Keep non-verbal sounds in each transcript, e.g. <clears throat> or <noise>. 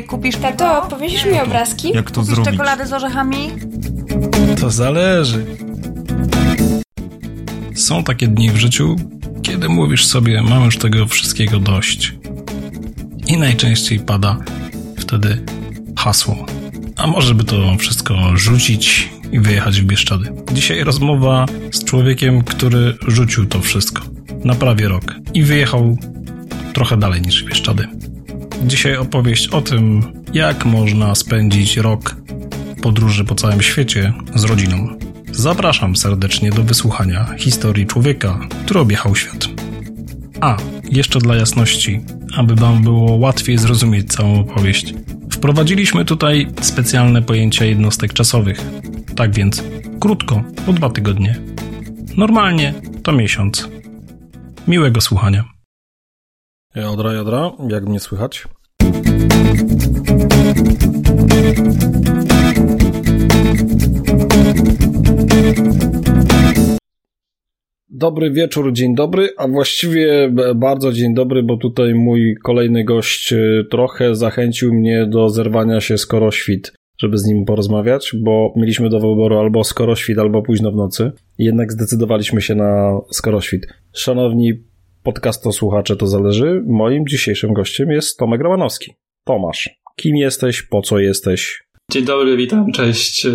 tutaj kupisz Tato, powiesisz mi obrazki? Jak to kupisz zrobić? czekoladę z orzechami? To zależy. Są takie dni w życiu, kiedy mówisz sobie, mam już tego wszystkiego dość. I najczęściej pada wtedy hasło. A może by to wszystko rzucić i wyjechać w Bieszczady. Dzisiaj rozmowa z człowiekiem, który rzucił to wszystko na prawie rok i wyjechał trochę dalej niż Bieszczady. Dzisiaj opowieść o tym, jak można spędzić rok podróży po całym świecie z rodziną. Zapraszam serdecznie do wysłuchania historii człowieka, który objechał świat. A, jeszcze dla jasności, aby Wam było łatwiej zrozumieć całą opowieść, wprowadziliśmy tutaj specjalne pojęcia jednostek czasowych. Tak więc, krótko, po dwa tygodnie. Normalnie to miesiąc. Miłego słuchania. Jodra, jodra, jak mnie słychać? Dobry wieczór, dzień dobry, a właściwie bardzo dzień dobry, bo tutaj mój kolejny gość y, trochę zachęcił mnie do zerwania się skoro świt, żeby z nim porozmawiać, bo mieliśmy do wyboru albo skoro świt, albo późno w nocy. Jednak zdecydowaliśmy się na skoro świt. Szanowni podcastosłuchacze, to zależy. Moim dzisiejszym gościem jest Tomek Romanowski. Tomasz, kim jesteś, po co jesteś? Dzień dobry, witam, cześć. Yy,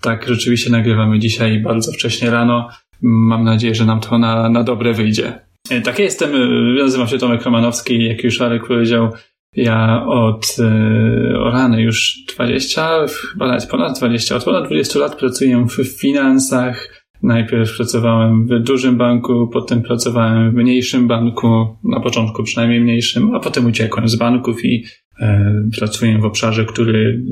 Tak, rzeczywiście nagrywamy dzisiaj bardzo wcześnie rano. Mam nadzieję, że nam to na, na dobre wyjdzie. Yy, Tak, ja jestem, yy, nazywam się Tomek Romanowski, jak już Arek powiedział, ja od o rany już 20, chyba nawet ponad 20, od ponad 20 lat pracuję w finansach. Najpierw pracowałem w dużym banku, potem pracowałem w mniejszym banku, na początku przynajmniej mniejszym, a potem uciekłem z banków i e, pracuję w obszarze, który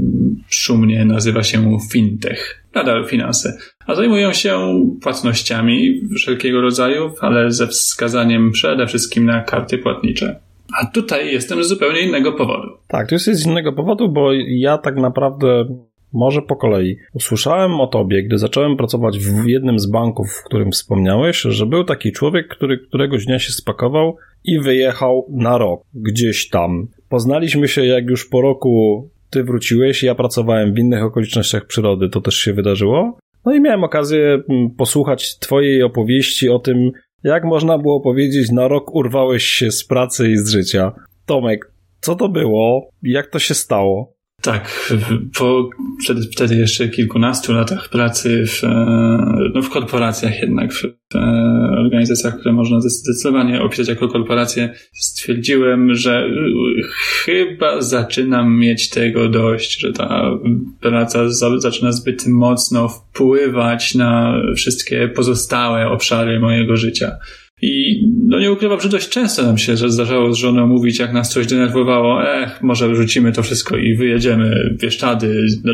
szumnie nazywa się fintech, nadal finanse. A zajmuję się płatnościami wszelkiego rodzaju, ale ze wskazaniem przede wszystkim na karty płatnicze. A tutaj jestem z zupełnie innego powodu. Tak, to jest z innego powodu, bo ja tak naprawdę może po kolei. Usłyszałem o tobie, gdy zacząłem pracować w jednym z banków, w którym wspomniałeś, że był taki człowiek, który któregoś dnia się spakował i wyjechał na rok gdzieś tam. Poznaliśmy się, jak już po roku ty wróciłeś, ja pracowałem w innych okolicznościach przyrody, to też się wydarzyło. No i miałem okazję mm, posłuchać twojej opowieści o tym, jak można było powiedzieć, na rok urwałeś się z pracy i z życia. Tomek, co to było? Jak to się stało? Tak, po wtedy, wtedy jeszcze kilkunastu latach pracy w, e, no w korporacjach jednak, w, w e, organizacjach, które można zdecydowanie opisać jako korporacje, stwierdziłem, że y, chyba zaczynam mieć tego dość, że ta praca za, zaczyna zbyt mocno wpływać na wszystkie pozostałe obszary mojego życia. I no nie ukrywam, że dość często nam się że zdarzało z żoną mówić, jak nas coś denerwowało, ech, może rzucimy to wszystko i wyjedziemy w Bieszczady. No,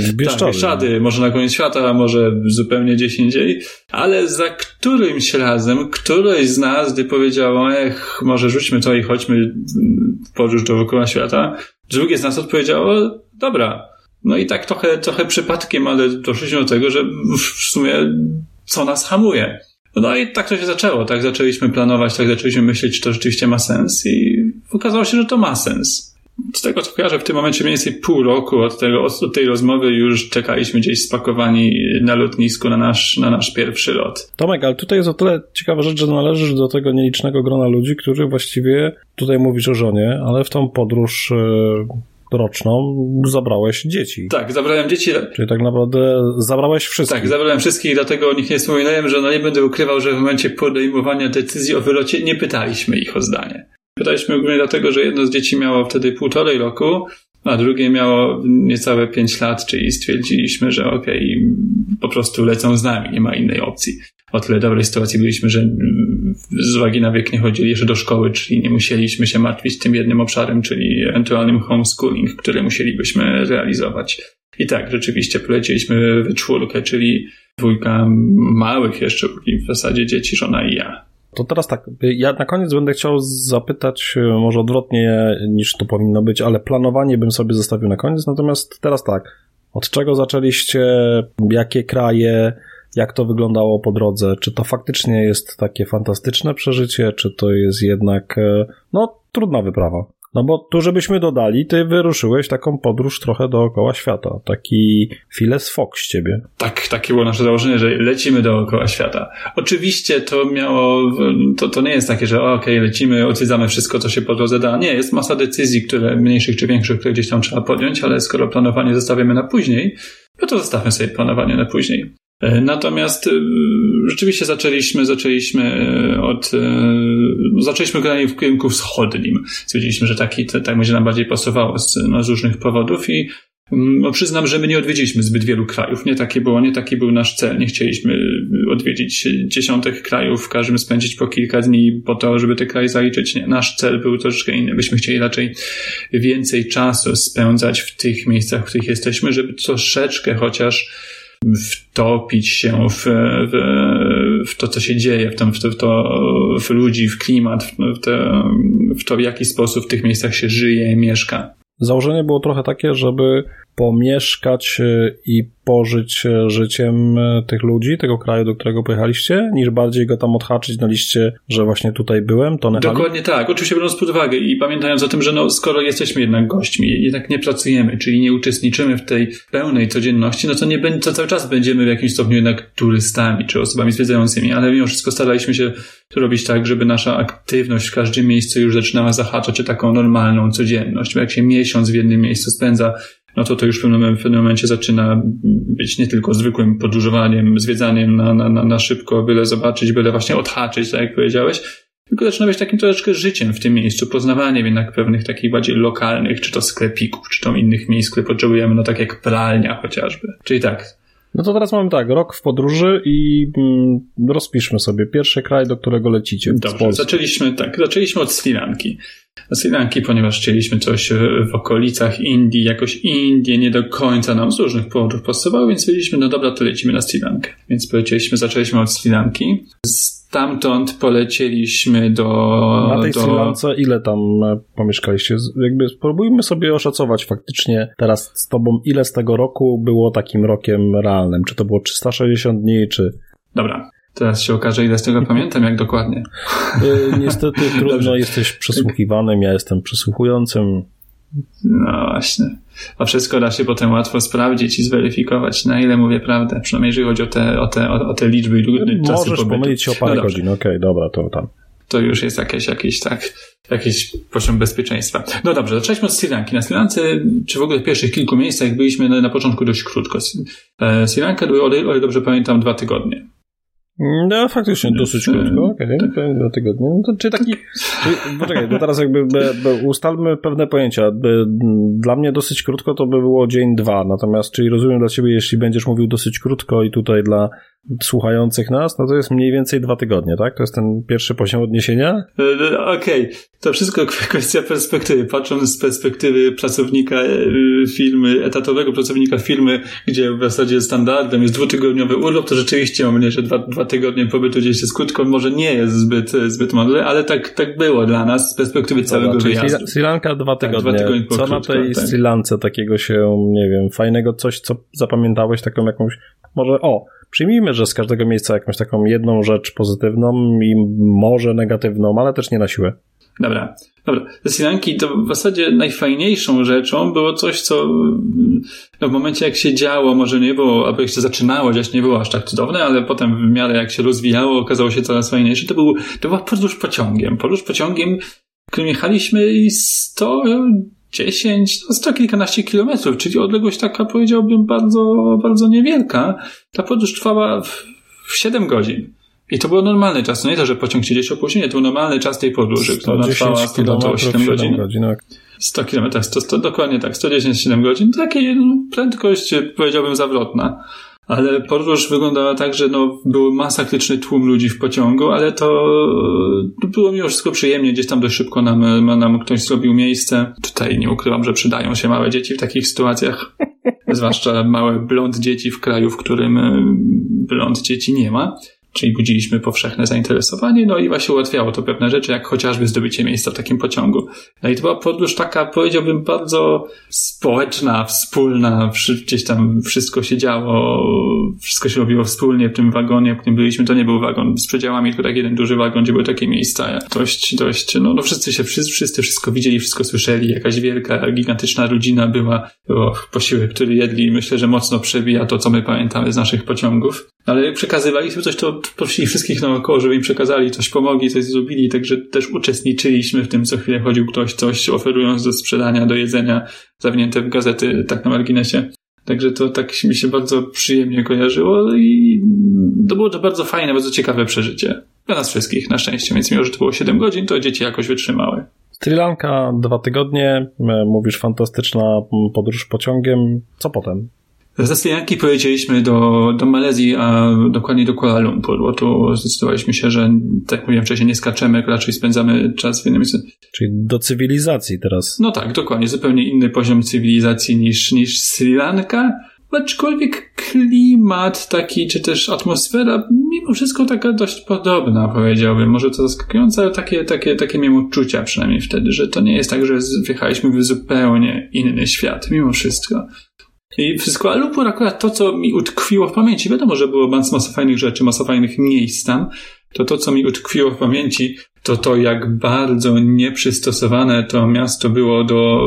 W Bieszczady. Tak, Bieszczady, może na koniec świata, może zupełnie gdzieś indziej. Ale za którymś razem któreś z nas, gdy powiedziało, ech, może rzućmy to i chodźmy w podróż dookoła świata, drugie z nas odpowiedziało, dobra. No i tak trochę, trochę przypadkiem, ale doszliśmy do tego, że w sumie co nas hamuje. No i tak to się zaczęło, tak zaczęliśmy planować, tak zaczęliśmy myśleć, czy to rzeczywiście ma sens i okazało się, że to ma sens. Z tego co kojarzę, w tym momencie mniej więcej pół roku od, tego, od tej rozmowy już czekaliśmy gdzieś spakowani na lotnisku na nasz, na nasz pierwszy lot. Tomek, ale tutaj jest o tyle ciekawa rzecz, że należysz do tego nielicznego grona ludzi, którzy właściwie, tutaj mówisz o żonie, ale w tą podróż e, roczną zabrałeś dzieci. Tak, zabrałem dzieci, Czyli tak naprawdę zabrałeś wszystkich. tak, zabrałem wszystkich, dlatego o nich nie wspominałem, że no nie będę ukrywał, że w momencie podejmowania decyzji o wylocie nie pytaliśmy ich o zdanie. Pytaliśmy głównie dlatego, że jedno z dzieci miało wtedy półtorej roku, a drugie miało niecałe pięć lat, czyli stwierdziliśmy, że okej, po prostu lecą z nami, nie ma innej opcji. O tyle dobrej sytuacji byliśmy, że z uwagi na wiek nie chodzili jeszcze do szkoły, czyli nie musieliśmy się martwić tym jednym obszarem, czyli ewentualnym homeschooling, który musielibyśmy realizować. I tak, rzeczywiście poleciliśmy w czwórkę, czyli dwójka małych jeszcze w zasadzie dzieci, żona i ja. To teraz tak, ja na koniec będę chciał zapytać, e, może odwrotnie niż to powinno być, ale planowanie bym sobie zostawił na koniec, natomiast teraz tak, od czego zaczęliście, jakie kraje, jak to wyglądało po drodze, czy to faktycznie jest takie fantastyczne przeżycie, czy to jest jednak, e, no, trudna wyprawa. No bo tu, żebyśmy dodali, ty wyruszyłeś taką podróż trochę dookoła świata. Taki Files Fox z ciebie. Tak, takie było nasze założenie, że lecimy dookoła świata. Oczywiście to miało, to, to nie jest takie, że okej, okay, lecimy, odwiedzamy wszystko, co się po drodze da. Nie, jest masa decyzji, które mniejszych czy większych, które gdzieś tam trzeba podjąć, ale skoro planowanie zostawiamy na później, no to zostawmy sobie planowanie na później. E, natomiast e, rzeczywiście zaczęliśmy, zaczęliśmy e, od, zaczęliśmy granie w kierunku wschodnim. Stwierdziliśmy, że taki, tak będzie nam bardziej pasowało z, no, z różnych powodów i mm, no, przyznam, że my nie odwiedziliśmy zbyt wielu krajów. Nie taki było, nie taki był nasz cel. Nie chcieliśmy odwiedzić dziesiątek krajów, każdym spędzić po kilka dni po to, żeby te kraje zaliczyć. Nie. Nasz cel był troszeczkę inny. Byśmy chcieli raczej więcej czasu spędzać w tych miejscach, w których jesteśmy, żeby troszeczkę chociaż wtopić się w, w, w to, co się dzieje, w to, w, to, w, to, w ludzi, w klimat, w, te, w to, w jaki sposób w tych miejscach się żyje, mieszka. Założenie było trochę takie, żeby pomieszkać e, i pożyć e, życiem e, tych ludzi, tego kraju, do którego pojechaliście, niż bardziej go tam odhaczyć na liście, że właśnie tutaj byłem, to Dokładnie tak, oczywiście biorąc pod uwagę i pamiętając o tym, że no, skoro jesteśmy jednak gośćmi, jednak nie pracujemy, czyli nie uczestniczymy w tej pełnej codzienności, no to nie to cały czas będziemy w jakimś stopniu jednak turystami, czy osobami zwiedzającymi, ale mimo wszystko staraliśmy się robić tak, żeby nasza aktywność w każdym miejscu już zaczynała zahaczać o taką normalną codzienność, bo jak się miesiąc w jednym miejscu spędza, no to to już w pewnym, momencie zaczyna być nie tylko zwykłym podróżowaniem, zwiedzaniem na, na, na, na szybko, byle zobaczyć, byle właśnie odhaczyć, tak jak powiedziałeś, tylko zaczyna być takim troszeczkę życiem w tym miejscu, poznawaniem jednak pewnych takich bardziej lokalnych, czy to sklepików, czy to innych miejsc, które potrzebujemy, no tak jak pralnia chociażby. Czyli tak, no to teraz mamy tak, rok w podróży i mm, rozpiszmy sobie pierwszy kraj, do którego lecicie. Dobrze, zaczęliśmy tak, zaczęliśmy od Sri Lanki. Sri Lanki, ponieważ chcieliśmy coś w okolicach Indii, jakoś Indie nie do końca nam z różnych powodów pasowały, więc powiedzieliśmy, no dobra, to lecimy na Sri Lankę. Więc polecieliśmy, zaczęliśmy od Sri Lanki. Stamtąd polecieliśmy do... Na tej do... Sri Lance ile tam e, pomieszkaliście? Jakby spróbujmy sobie oszacować faktycznie teraz z tobą, ile z tego roku było takim rokiem realnym. Czy to było 360 dni, czy... Dobra, Teraz się okaże, ile z tego <laughs> pamiętam, jak dokładnie. E, niestety <laughs> trudno, jesteś przesłuchiwanym, ja jestem przesłuchującym. No właśnie. A wszystko da się potem łatwo sprawdzić i zweryfikować, na ile mówię prawdę. Przynajmniej jeżeli chodzi o te, o te, o, te liczby i no, czasy Możesz pomylić się o parę no godzin, okej, okay, dobra, to tam. To już jest jakieś, jakieś, tak, jakiś poziom bezpieczeństwa. No dobrze, zaczęliśmy od Sri Lanki. Na Sri Lance, czy w ogóle w pierwszych kilku miejscach byliśmy na, na początku dość krótko. E, Sri Lanka były, o ile dobrze pamiętam, dwa tygodnie. No, faktycznie dosyć krótko, okej, okay, tak. dwa tygodnie. No to, czy taki, poczekaj, to teraz jakby be, be, ustalmy pewne pojęcia. Be, dla mnie dosyć krótko to by było dzień, dwa, natomiast czyli rozumiem dla ciebie, jeśli będziesz mówił dosyć krótko i tutaj dla słuchających nas, no to jest mniej więcej dwa tygodnie, tak? To jest ten pierwszy poziom odniesienia? E, e, okej, okay. to wszystko <laughs> kwestia perspektywy. Patrząc z perspektywy pracownika e, firmy, etatowego pracownika firmy, gdzie w zasadzie standardem jest dwutygodniowy urlop, to rzeczywiście mam mnie, że dwa, dwa tygodnie pobytu gdzieś jest krótko, może nie jest zbyt, zbyt mądre, ale tak, tak było dla nas z perspektywy całego Dobra, wyjazdu. Sri Lanka dwa tygodnie. Tak, dwa tygodnie Co krótko, na tej tak. Sri Lance takiego się, nie wiem, fajnego, coś, co zapamiętałeś, taką jakąś, może, o, Przyjmijmy, że z każdego miejsca jakąś taką jedną rzecz pozytywną i może negatywną, ale też nie na siłę. Dobra, dobra. Ze Sri Lanki to w zasadzie najfajniejszą rzeczą było coś, co no w momencie jak się działo, może nie było, albo jeszcze zaczynało dziać, nie było aż tak cudowne, ale potem w miarę jak się rozwijało, okazało się coraz fajniejsze. To, był, to była podróż pociągiem. Podróż pociągiem, którym jechaliśmy 100 10, no sto kilkanaście kilometrów, czyli odległość taka powiedziałbym bardzo, bardzo niewielka. Ta podróż trwała w, w 7 godzin. I to był normalny czas, to nie to, że pociąg się gdzieś opóźnienie, to był normalny czas tej podróży, która trwała to 7 godzin. godzin 100 km, to, to, dokładnie tak, 110-7 godzin, takiej no, prędkość powiedziałbym zawrotna ale podróż wyglądała tak, że no, był masakryczny tłum ludzi w pociągu, ale to, to było mimo wszystko przyjemnie, gdzieś tam dość szybko nam, nam ktoś zrobił miejsce. Tutaj nie ukrywam, że przydają się małe dzieci w takich sytuacjach, <laughs> zwłaszcza małe blond dzieci w kraju, w którym e, blond dzieci nie ma. Czyli budziliśmy powszechne zainteresowanie, no i właśnie ułatwiało to pewne rzeczy, jak chociażby zdobycie miejsca w takim pociągu. No i to była podróż taka, powiedziałbym, bardzo społeczna, wspólna, gdzieś tam wszystko się działo, wszystko się robiło wspólnie w tym wagonie, w którym byliśmy, to nie był wagon z przedziałami, tylko tak jeden duży wagon, gdzie były takie miejsca, dość, dość, no, no wszyscy się, wszyscy, wszyscy wszystko widzieli, wszystko słyszeli, jakaś wielka, gigantyczna rodzina była, było posiłek, który jedli, myślę, że mocno przebija to, co my pamiętamy z naszych pociągów. Ale przekazywaliśmy coś, to prosili wszystkich naokoło, żeby im przekazali, coś pomogli, coś zrobili, także też uczestniczyliśmy w tym, co chwilę chodził ktoś coś, oferując do sprzedania, do jedzenia, zawinięte w gazety, tak na marginesie. Także to tak mi się bardzo przyjemnie kojarzyło i to było to bardzo fajne, bardzo ciekawe przeżycie. Dla nas wszystkich, na szczęście, więc mimo, że to było 7 godzin, to dzieci jakoś wytrzymały. Sri Lanka, dwa tygodnie, mówisz fantastyczna podróż pociągiem. Co potem? Ze Sri Lanki polecieliśmy do, do Malezji, a dokładnie do Kuala Lumpur, bo tu zdecydowaliśmy się, że tak jak mówiłem wcześniej, nie skaczemy, raczej spędzamy czas w innym miejscu. Czyli do cywilizacji teraz. No tak, dokładnie. Zupełnie inny poziom cywilizacji niż, niż Sri Lanka. Aczkolwiek klimat taki, czy też atmosfera, mimo wszystko taka dość podobna, powiedziałbym. Może to zaskakujące, ale takie, takie, takie miałem uczucia przynajmniej wtedy, że to nie jest tak, że wjechaliśmy w zupełnie inny świat, mimo wszystko. I wszystko, ale Lumpur akurat to, co mi utkwiło w pamięci, wiadomo, że było masa fajnych rzeczy, masa fajnych miejsc tam, to to, co mi utkwiło w pamięci, to to, jak bardzo nieprzystosowane to miasto było do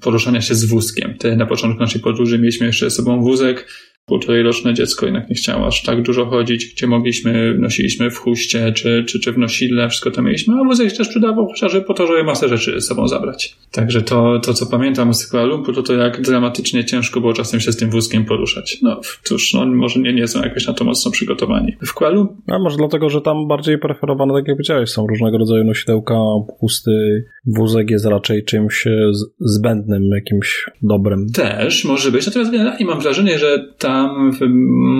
poruszania się z wózkiem. Te na początku naszej podróży mieliśmy jeszcze ze sobą wózek, półtorej roczne dziecko jednak nie chciało aż tak dużo chodzić, gdzie mogliśmy, nosiliśmy w chuście czy, czy, czy w nosidle, wszystko to mieliśmy, a wózek też przydawał chociażby po to, żeby masę rzeczy ze sobą zabrać. Także to, to co pamiętam z Kuala Lumpur, to to jak dramatycznie ciężko było czasem się z tym wózkiem poruszać. No cóż, no może nie, nie są jakoś na to mocno przygotowani. W Kuala Lumpur... A może dlatego, że tam bardziej preferowane, tak jak powiedziałeś, są różnego rodzaju nosidełka, pusty wózek jest raczej czymś zbędnym, jakimś dobrem. Też, może być. Natomiast generalnie mam wrażenie, że ta tam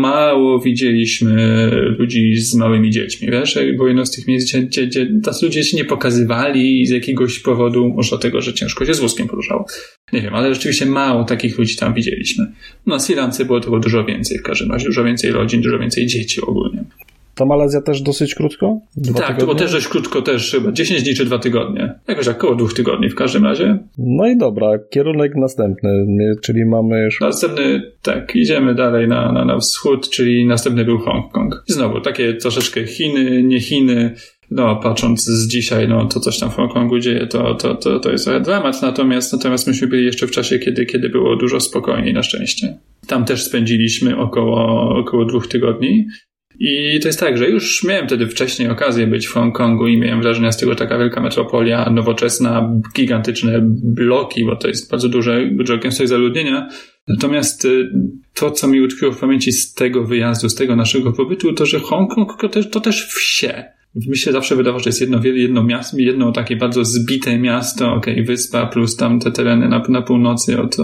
mało widzieliśmy ludzi z małymi dziećmi, wiesz? Było jedno z tych miejsc, gdzie, gdzie, tacy ludzie się nie pokazywali z jakiegoś powodu, może dlatego, że ciężko się z wózkiem poruszało. Nie wiem, ale rzeczywiście mało takich ludzi tam widzieliśmy. No, na Sri Lance było tego dużo więcej w każdym razie, dużo więcej rodzin, dużo więcej dzieci ogólnie. Ta Malezja też dosyć krótko? Dwa tak, tygodnie? to było też dość krótko, też chyba 10 dni czy dwa tygodnie. Jakoś tak, około dwóch tygodni w każdym razie. No i dobra, kierunek następny, czyli mamy już... Następny, tak, idziemy dalej na, na, na wschód, czyli następny był Hongkong. I znowu, takie troszeczkę Chiny, nie Chiny, no, patrząc z dzisiaj, no, to coś tam w Hongkongu dzieje, to, to, to, to jest trochę dramat, natomiast, natomiast myśmy byli jeszcze w czasie, kiedy, kiedy było dużo spokojniej, na szczęście. Tam też spędziliśmy około, około dwóch tygodni. I to jest tak, że już miałem wtedy wcześniej okazję być w Hongkongu i miałem wrażenie z tego taka wielka metropolia, nowoczesna, gigantyczne bloki, bo to jest bardzo duże, dużo gęstość zaludnienia. Natomiast y, to, co mi utkwiło w pamięci z tego wyjazdu, z tego naszego pobytu, to, że Hongkong to też, to też wsie. Mi się zawsze wydawało, że jest jedno, jedno miasto, jedno takie bardzo zbite miasto, okej, okay, wyspa plus tam te tereny na, na północy od,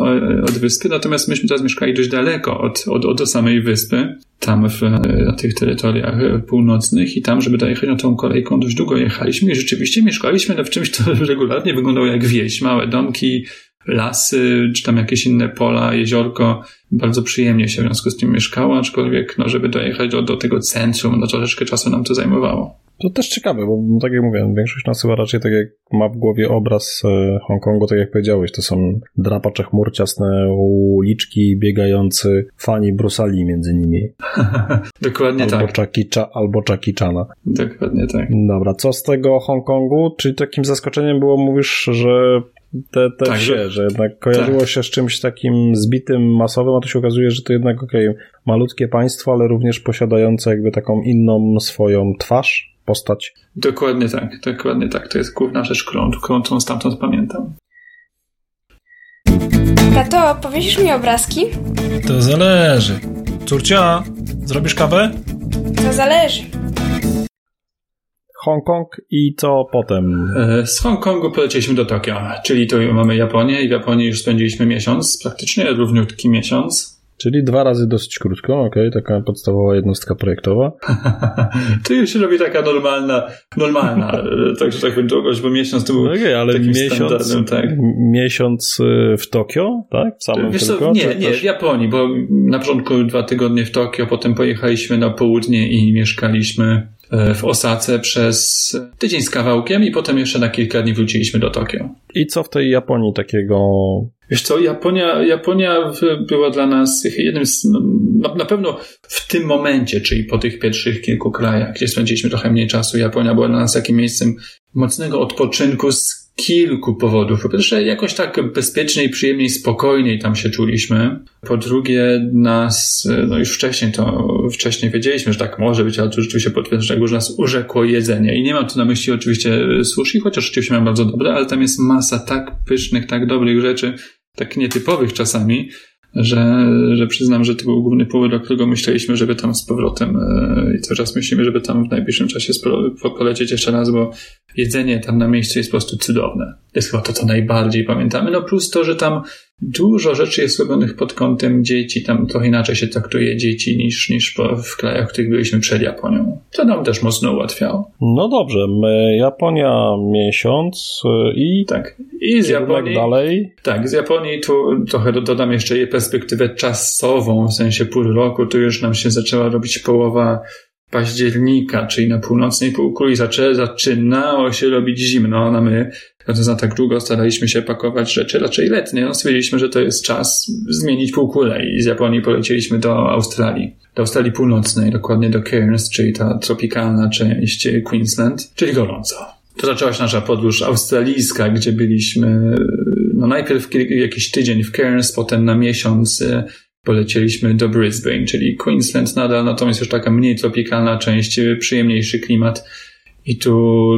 od wyspy, natomiast myśmy teraz mieszkali dość daleko od, od, od samej wyspy, tam w, na tych terytoriach północnych i tam, żeby dojechać na tą kolejką dość długo jechaliśmy i rzeczywiście mieszkaliśmy w czymś, co <laughs> regularnie wyglądało jak wieś, małe domki, lasy, czy tam jakieś inne pola, jeziorko. Bardzo przyjemnie się w związku z tym mieszkało, aczkolwiek, no, żeby dojechać do, do tego centrum, no troszeczkę czasu nam to zajmowało. To też ciekawe, bo tak jak mówię, większość nas chyba raczej tak jak ma w głowie obraz e, Hongkongu, tak jak powiedziałeś, to są drapacze chmur, ciasne uliczki, biegający fani Brusali między nimi. <laughs> Dokładnie albo tak. Chucky, albo Chucky Chana. Dokładnie tak. Dobra, co z tego Hongkongu? Czy takim zaskoczeniem było, mówisz, że te, te tak, wsie, że, że jednak kojarzyło tak. się z czymś takim zbitym, masowym, a tu się okazuje, że to jednak okej, okay, malutkie państwo, ale również posiadające jakby taką inną swoją twarz, postać. Dokładnie tak, dokładnie tak. To jest główna rzecz, którą, którą stamtąd pamiętam. Tato, powiesisz mi obrazki? To zależy. Córcia, zrobisz kawę? To zależy. Hongkong i co potem? E, z Hongkongu polecieliśmy do Tokio, czyli tu mamy Japonię i w Japonii już spędziliśmy miesiąc, praktycznie równiutki miesiąc. Czyli dwa razy dosyć krótko, okej, okay, taka podstawowa jednostka projektowa. <laughs> to już się robi taka normalna, normalna, także tak powiem, długość, bo miesiąc to był no okay, ale miesiąc, tak. miesiąc y, w Tokio, tak? W samym Wiesz co, nie, nie, w Japonii, bo na początku dwa tygodnie w Tokio, potem pojechaliśmy na południe i mieszkaliśmy e, w Osace przez tydzień z kawałkiem i potem jeszcze na kilka dni wróciliśmy do Tokio. I co w tej Japonii takiego Wiesz co, Japonia, Japonia była dla nas jednym z, no, na, na pewno w tym momencie, czyli po tych pierwszych kilku krajach, gdzie spędziliśmy trochę mniej czasu, Japonia była dla nas takim miejscem mocnego odpoczynku z kilku powodów. Po pierwsze, jakoś tak bezpieczniej, przyjemniej, spokojniej tam się czuliśmy. Po drugie, nas, no już wcześniej to, wcześniej wiedzieliśmy, że tak może być, ale to rzeczywiście potwierdza, że nas urzekło jedzenie. I nie mam tu na myśli oczywiście sushi, chociaż rzeczywiście mam bardzo dobre, ale tam jest masa tak pysznych, tak dobrych rzeczy, tak nietypowych czasami, że, że przyznam, że to był główny powód, dla którego myśleliśmy, żeby tam z powrotem e, i czas myślimy, żeby tam w najbliższym czasie polecieć jeszcze raz, bo jedzenie tam na miejscu jest po prostu cudowne. To jest chyba to, co najbardziej pamiętamy. No plus to, że tam dużo rzeczy jest robionych pod kątem dzieci, tam trochę inaczej się traktuje dzieci niż, niż w krajach, w których byliśmy przed Japonią. To nam też mocno ułatwiało. No dobrze, Japonia miesiąc y, i tak. I z Japonii dalej. Tak, z Japonii tu trochę dodam jeszcze jej perspektywę czasową, w sensie pół roku, tu już nam się zaczęła robić połowa października, czyli na północnej półkuli zaczę, zaczynało się robić zimno, a my za tak długo staraliśmy się pakować rzeczy raczej letnie. No, stwierdziliśmy, że to jest czas zmienić półkulę i z Japonii polecieliśmy do Australii. Do Australii Północnej, dokładnie do Cairns, czyli ta tropikalna część Queensland, czyli gorąco. To zaczęła się nasza podróż australijska, gdzie byliśmy no najpierw jakiś tydzień w Cairns, potem na miesiąc polecieliśmy do Brisbane, czyli Queensland nadal, natomiast już taka mniej tropikalna część, przyjemniejszy klimat. I tu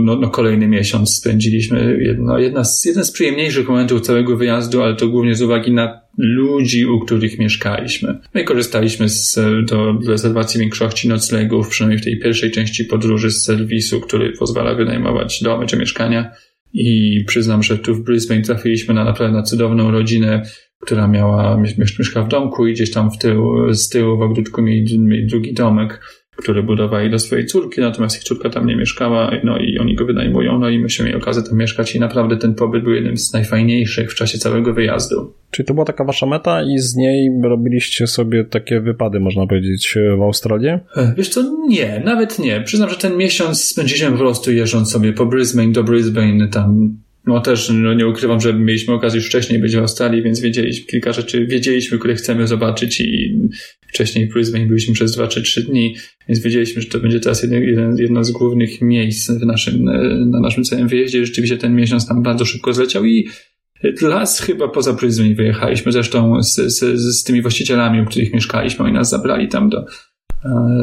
no, no kolejny miesiąc spędziliśmy. Jedno, jedna z, jeden z przyjemniejszych momentów całego wyjazdu, ale to głównie z uwagi na ludzi, u których mieszkaliśmy. My no korzystaliśmy z, do rezerwacji większości noclegów, przynajmniej w tej pierwszej części podróży z serwisu, który pozwala wynajmować domy czy mieszkania. I przyznam, że tu w Brisbane trafiliśmy na naprawdę na cudowną rodzinę, która miała, mieszka w domku i gdzieś tam w tył, z tyłu w ogródku mieli, mieli drugi domek, który budowali do swojej córki, natomiast ich córka tam nie mieszkała, no i oni go wynajmują, no i myśmy mieli okazję tam mieszkać i naprawdę ten pobyt był jednym z najfajniejszych w czasie całego wyjazdu. Czyli to była taka wasza meta i z niej robiliście sobie takie wypady, można powiedzieć, w Australii? E, wiesz co, nie, nawet nie. Przyznam, że ten miesiąc spędziliśmy po prostu jeżdżąc sobie po Brisbane do Brisbane, tam no też no nie ukrywam, że mieliśmy okazję już wcześniej być w Australii, więc wiedzieliśmy kilka rzeczy, wiedzieliśmy, które chcemy zobaczyć i wcześniej w Brisbane byliśmy przez dwa czy trzy dni, więc wiedzieliśmy, że to będzie teraz jeden, jedno z głównych miejsc w naszym, na naszym całym wyjeździe. Rzeczywiście ten miesiąc tam bardzo szybko zleciał i las chyba poza Brisbane wyjechaliśmy, zresztą z, z, z tymi właścicielami, u których mieszkaliśmy, oni nas zabrali tam do,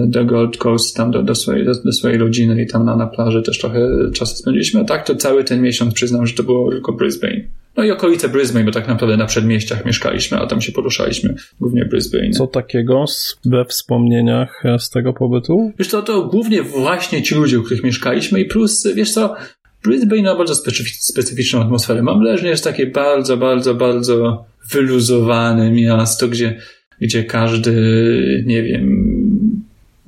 do Gold Coast, tam do, do, swojej, do, do, swojej rodziny i tam na, na plaży też trochę czasu spędziliśmy. A tak to cały ten miesiąc przyznam, że to było tylko Brisbane. No i okolice Brisbane, bo tak naprawdę na przedmieściach mieszkaliśmy, a tam się poruszaliśmy, głównie Brisbane. Co takiego we wspomnieniach z tego pobytu? Wiesz co, to głównie właśnie ci ludzie, u których mieszkaliśmy i plus, wiesz co, Brisbane ma bardzo specyficzną atmosferę. Mam wrażenie, że jest takie bardzo, bardzo, bardzo wyluzowane miasto, gdzie, gdzie każdy, nie wiem,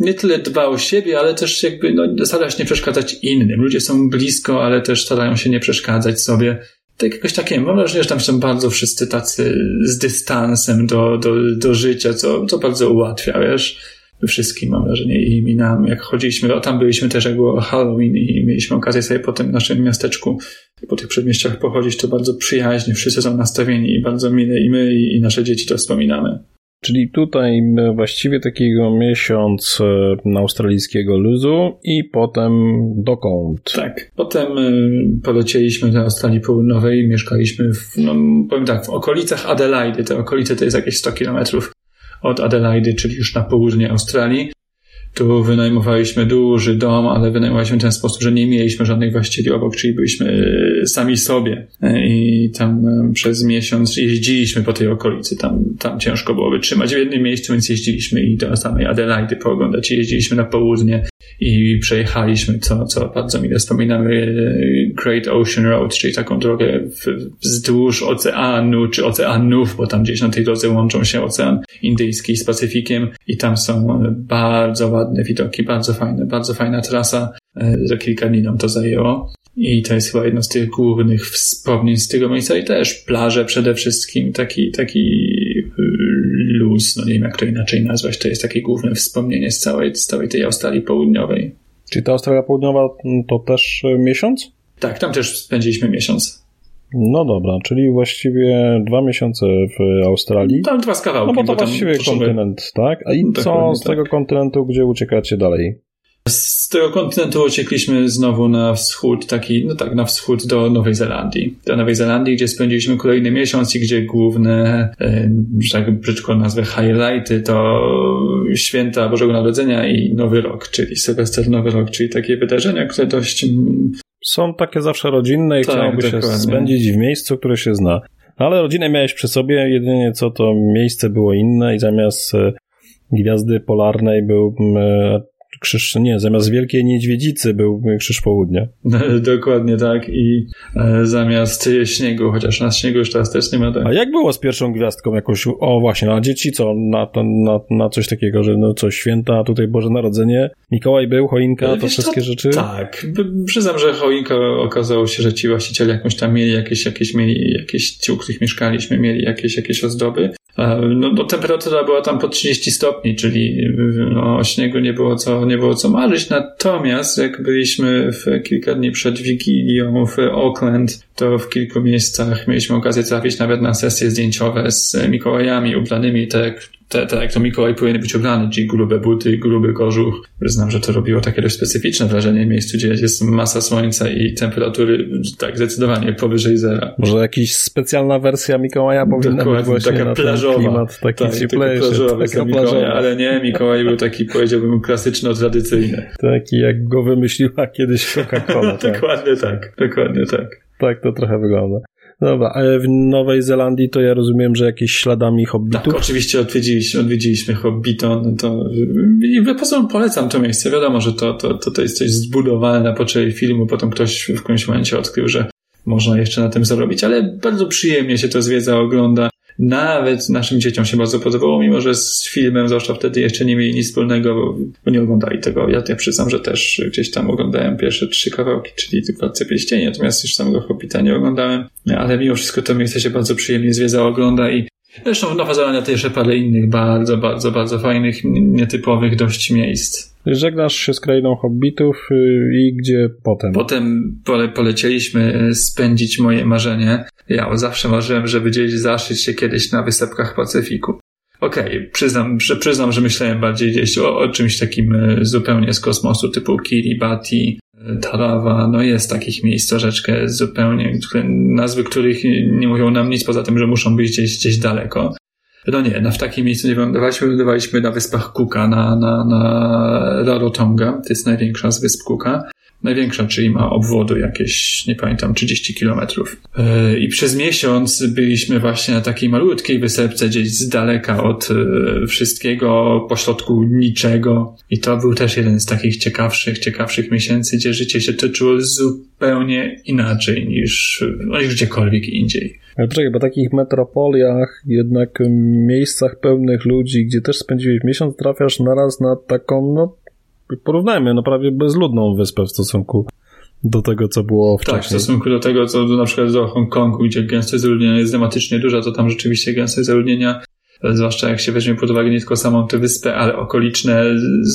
nie tyle dba o siebie, ale też jakby no, stara się nie przeszkadzać innym. Ludzie są blisko, ale też starają się nie przeszkadzać sobie. Tak jakoś takie, mam wrażenie, że tam są bardzo wszyscy tacy z dystansem do, do, do życia, co, co bardzo ułatwia, wiesz. Wszystkim mam wrażenie i mi nam, jak chodziliśmy, a tam byliśmy też jak było Halloween i mieliśmy okazję sobie po tym naszym miasteczku, po tych przedmieściach pochodzić, to bardzo przyjaźnie, wszyscy są nastawieni i bardzo mile i my i, i nasze dzieci to wspominamy. Czyli tutaj właściwie takiego miesiąc e, australijskiego luzu i potem dokąd? Tak. Potem e, polecieliśmy do Australii Południowej, mieszkaliśmy w, no, powiem tak, w okolicach Adelaide. Te okolice to jest jakieś 100 kilometrów od Adelaide, czyli już na południe Australii. Tu wynajmowaliśmy duży dom, ale wynajmowaliśmy w ten sposób, że nie mieliśmy żadnych właścicieli obok, czyli byliśmy e, sami sobie. E, I tam e, przez miesiąc jeździliśmy po tej okolicy. Tam, tam ciężko było wytrzymać w jednym miejscu, więc jeździliśmy i do samej Adelaide pooglądać. Jeździliśmy na południe i przejechaliśmy, co, co bardzo mile wspominamy, Great Ocean Road, czyli taką drogę wzdłuż oceanu, czy oceanów, bo tam gdzieś na tej drodze łączą się Ocean Indyjski z Pacyfikiem i tam są bardzo ładne widoki, bardzo fajne, bardzo fajna trasa. E, za kilka dni nam to zajęło. I to jest chyba jedno z tych głównych wspomnień z tego miejsca i też plaże przede wszystkim, taki, taki luz, no nie wiem jak to inaczej nazwać, to jest takie główne wspomnienie z całej, z całej tej Australii Południowej. Czy ta Australia Południowa to też e, miesiąc? Tak, tam też spędziliśmy miesiąc. No dobra, czyli właściwie dwa miesiące w Australii. Tam dwa z kawałkiem. No bo to bo właściwie kontynent, tak? A i co z tak. tego kontynentu, gdzie uciekacie dalej? Z tego kontynentu uciekliśmy znowu na wschód, taki, no tak, na wschód do Nowej Zelandii. Do Nowej Zelandii, gdzie spędziliśmy kolejny miesiąc i gdzie główne, e, że tak brzydko nazwę, highlighty to święta Bożego Narodzenia i Nowy Rok, czyli Sylwester Nowy Rok, czyli takie wydarzenia, które dość... Mm, Są takie zawsze rodzinne i tak, chciałoby się spędzić w miejscu, które się zna. Ale rodzinę miałeś przy sobie, jedynie co to miejsce było inne i zamiast e, gwiazdy polarnej był mm, krzyż, nie, zamiast Wielkiej Niedźwiedzicy był Krzyż Południa. <laughs> Dokładnie tak i e, zamiast śniegu, chociaż na śniegu już teraz też nie ma tak. A jak było z pierwszą gwiazdką jakoś, o właśnie, a dzieci co, na, na, na coś takiego, że no co, święta, tutaj Boże Narodzenie, Mikołaj był, choinka, to Wiesz, wszystkie to, rzeczy? Tak, przyznam, że choinka okazało się, że ci właściciele jakąś tam mieli jakieś, jakieś mieli, jakieś ci, u których mieszkaliśmy, mieli jakieś, jakieś ozdoby, no, no, temperatura była tam po 30 stopni, czyli no, śniegu nie było, co, nie było co marzyć. Natomiast jak byliśmy w kilka dni przed Wigilią w Auckland, to w kilku miejscach mieliśmy okazję trafić nawet na sesje zdjęciowe z Mikołajami ubranymi tak tak te, jak to Mikołaj powinien być ubrany, czyli grube buty, gruby kożuch. Znam, że to robiło takie dość specyficzne wrażenie w miejscu, gdzie jest masa słońca i temperatury tak zdecydowanie powyżej zera. Może jakaś specjalna wersja Mikołaja powinna być właśnie taka na plażowa. klimat, taki tak, cieplejszy. Taka plażowa ale nie, Mikołaj był taki, powiedziałbym, klasyczno-tradycyjny. Taki jak go wymyśliła kiedyś Coca-Cola. <laughs> tak. dokładnie tak, dokładnie tak. Tak to trochę wygląda. Dobra, ale w Nowej Zelandii to ja rozumiem, że jakieś śladami hobbitów? Tak, oczywiście odwiedziliśmy, odwiedziliśmy Hobbiton, to i po polecam to miejsce. Wiadomo, że to, to, to, to jest coś zbudowane na potrzeby filmu, potem ktoś w którymś momencie odkrył, że można jeszcze na tym zarobić, ale bardzo przyjemnie się to zwiedza, ogląda. Nawet naszym dzieciom się bardzo podobało, mimo że z filmem, zwłaszcza wtedy jeszcze nie mieli nic wspólnego, bo, nie oglądali tego. Ja, ja przyznam, że też gdzieś tam oglądałem pierwsze trzy kawałki, czyli Władcę Pieścieni, natomiast już samego Hobbita nie oglądałem, ale mimo wszystko to miejsce się bardzo przyjemnie zwiedza, ogląda i Zresztą Nowa Zelandia to jeszcze parę innych bardzo, bardzo, bardzo fajnych, nietypowych dość miejsc. Żegnasz się z krainą hobbitów y, i gdzie potem? Potem pole, polecieliśmy y, spędzić moje marzenie. Ja zawsze marzyłem, żeby gdzieś zaszyć się kiedyś na wysepkach Pacyfiku. Okej, okay, przyznam, że, przyznam, że myślałem bardziej gdzieś o, o czymś takim y, zupełnie z kosmosu, typu Kiribati, Tarawa, no jest takich miejsc troszeczkę zupełnie, które, nazwy których nie mówią nam nic poza tym, że muszą być gdzieś, gdzieś daleko. No nie, no w takim miejscu nie wylądowaliśmy, wylądowaliśmy na wyspach Kuka, na, na, na Rarotonga, to jest największa z wysp Kuka. Największa, czyli ma obwodu jakieś, nie pamiętam, 30 kilometrów. E, I przez miesiąc byliśmy właśnie na takiej malutkiej wysepce, gdzieś z daleka od e, wszystkiego, pośrodku niczego. I to był też jeden z takich ciekawszych, ciekawszych miesięcy, gdzie życie się toczyło zupełnie inaczej niż, no, niż gdziekolwiek indziej. Ale poczekaj, bo takich metropoliach, jednak miejscach pełnych ludzi, gdzie też spędziłeś miesiąc, trafiasz naraz na taką, no porównajmy, no prawie bezludną wyspę w stosunku do tego, co było wcześniej. Tak, w stosunku do tego, co na przykład do Hongkongu, gdzie gęstość zaludnienia jest dramatycznie duża, to tam rzeczywiście gęstość zaludnienia, zwłaszcza jak się weźmie pod uwagę nie tylko samą tę wyspę, ale okoliczne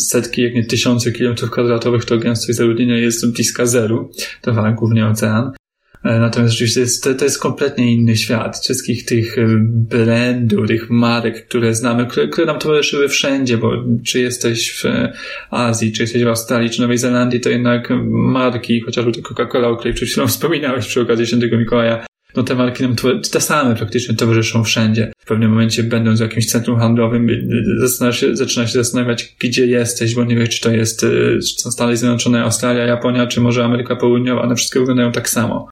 setki, jak nie tysiące kilometrów kwadratowych, to gęstość zaludnienia jest bliska zeru. To wam głównie ocean. E, natomiast rzeczywiście jest, to, to jest kompletnie inny świat. Wszystkich tych e, brandów, tych marek, które znamy, które, które nam towarzyszyły wszędzie, bo czy jesteś w Azji, czy jesteś w Australii, czy Nowej Zelandii, to jednak marki, chociażby to Coca-Cola, o której przed chwilą <laughs> wspominałeś przy okazji Świętego Mikołaja, no te marki nam te same praktycznie towarzyszą wszędzie. W pewnym momencie będąc w jakimś centrum handlowym zaczynasz się, zaczynasz się zastanawiać, gdzie jesteś, bo nie wiesz, czy to jest czy są Stany Zjednoczone, Australia, Japonia, czy może Ameryka Południowa. One wszystkie wyglądają tak samo.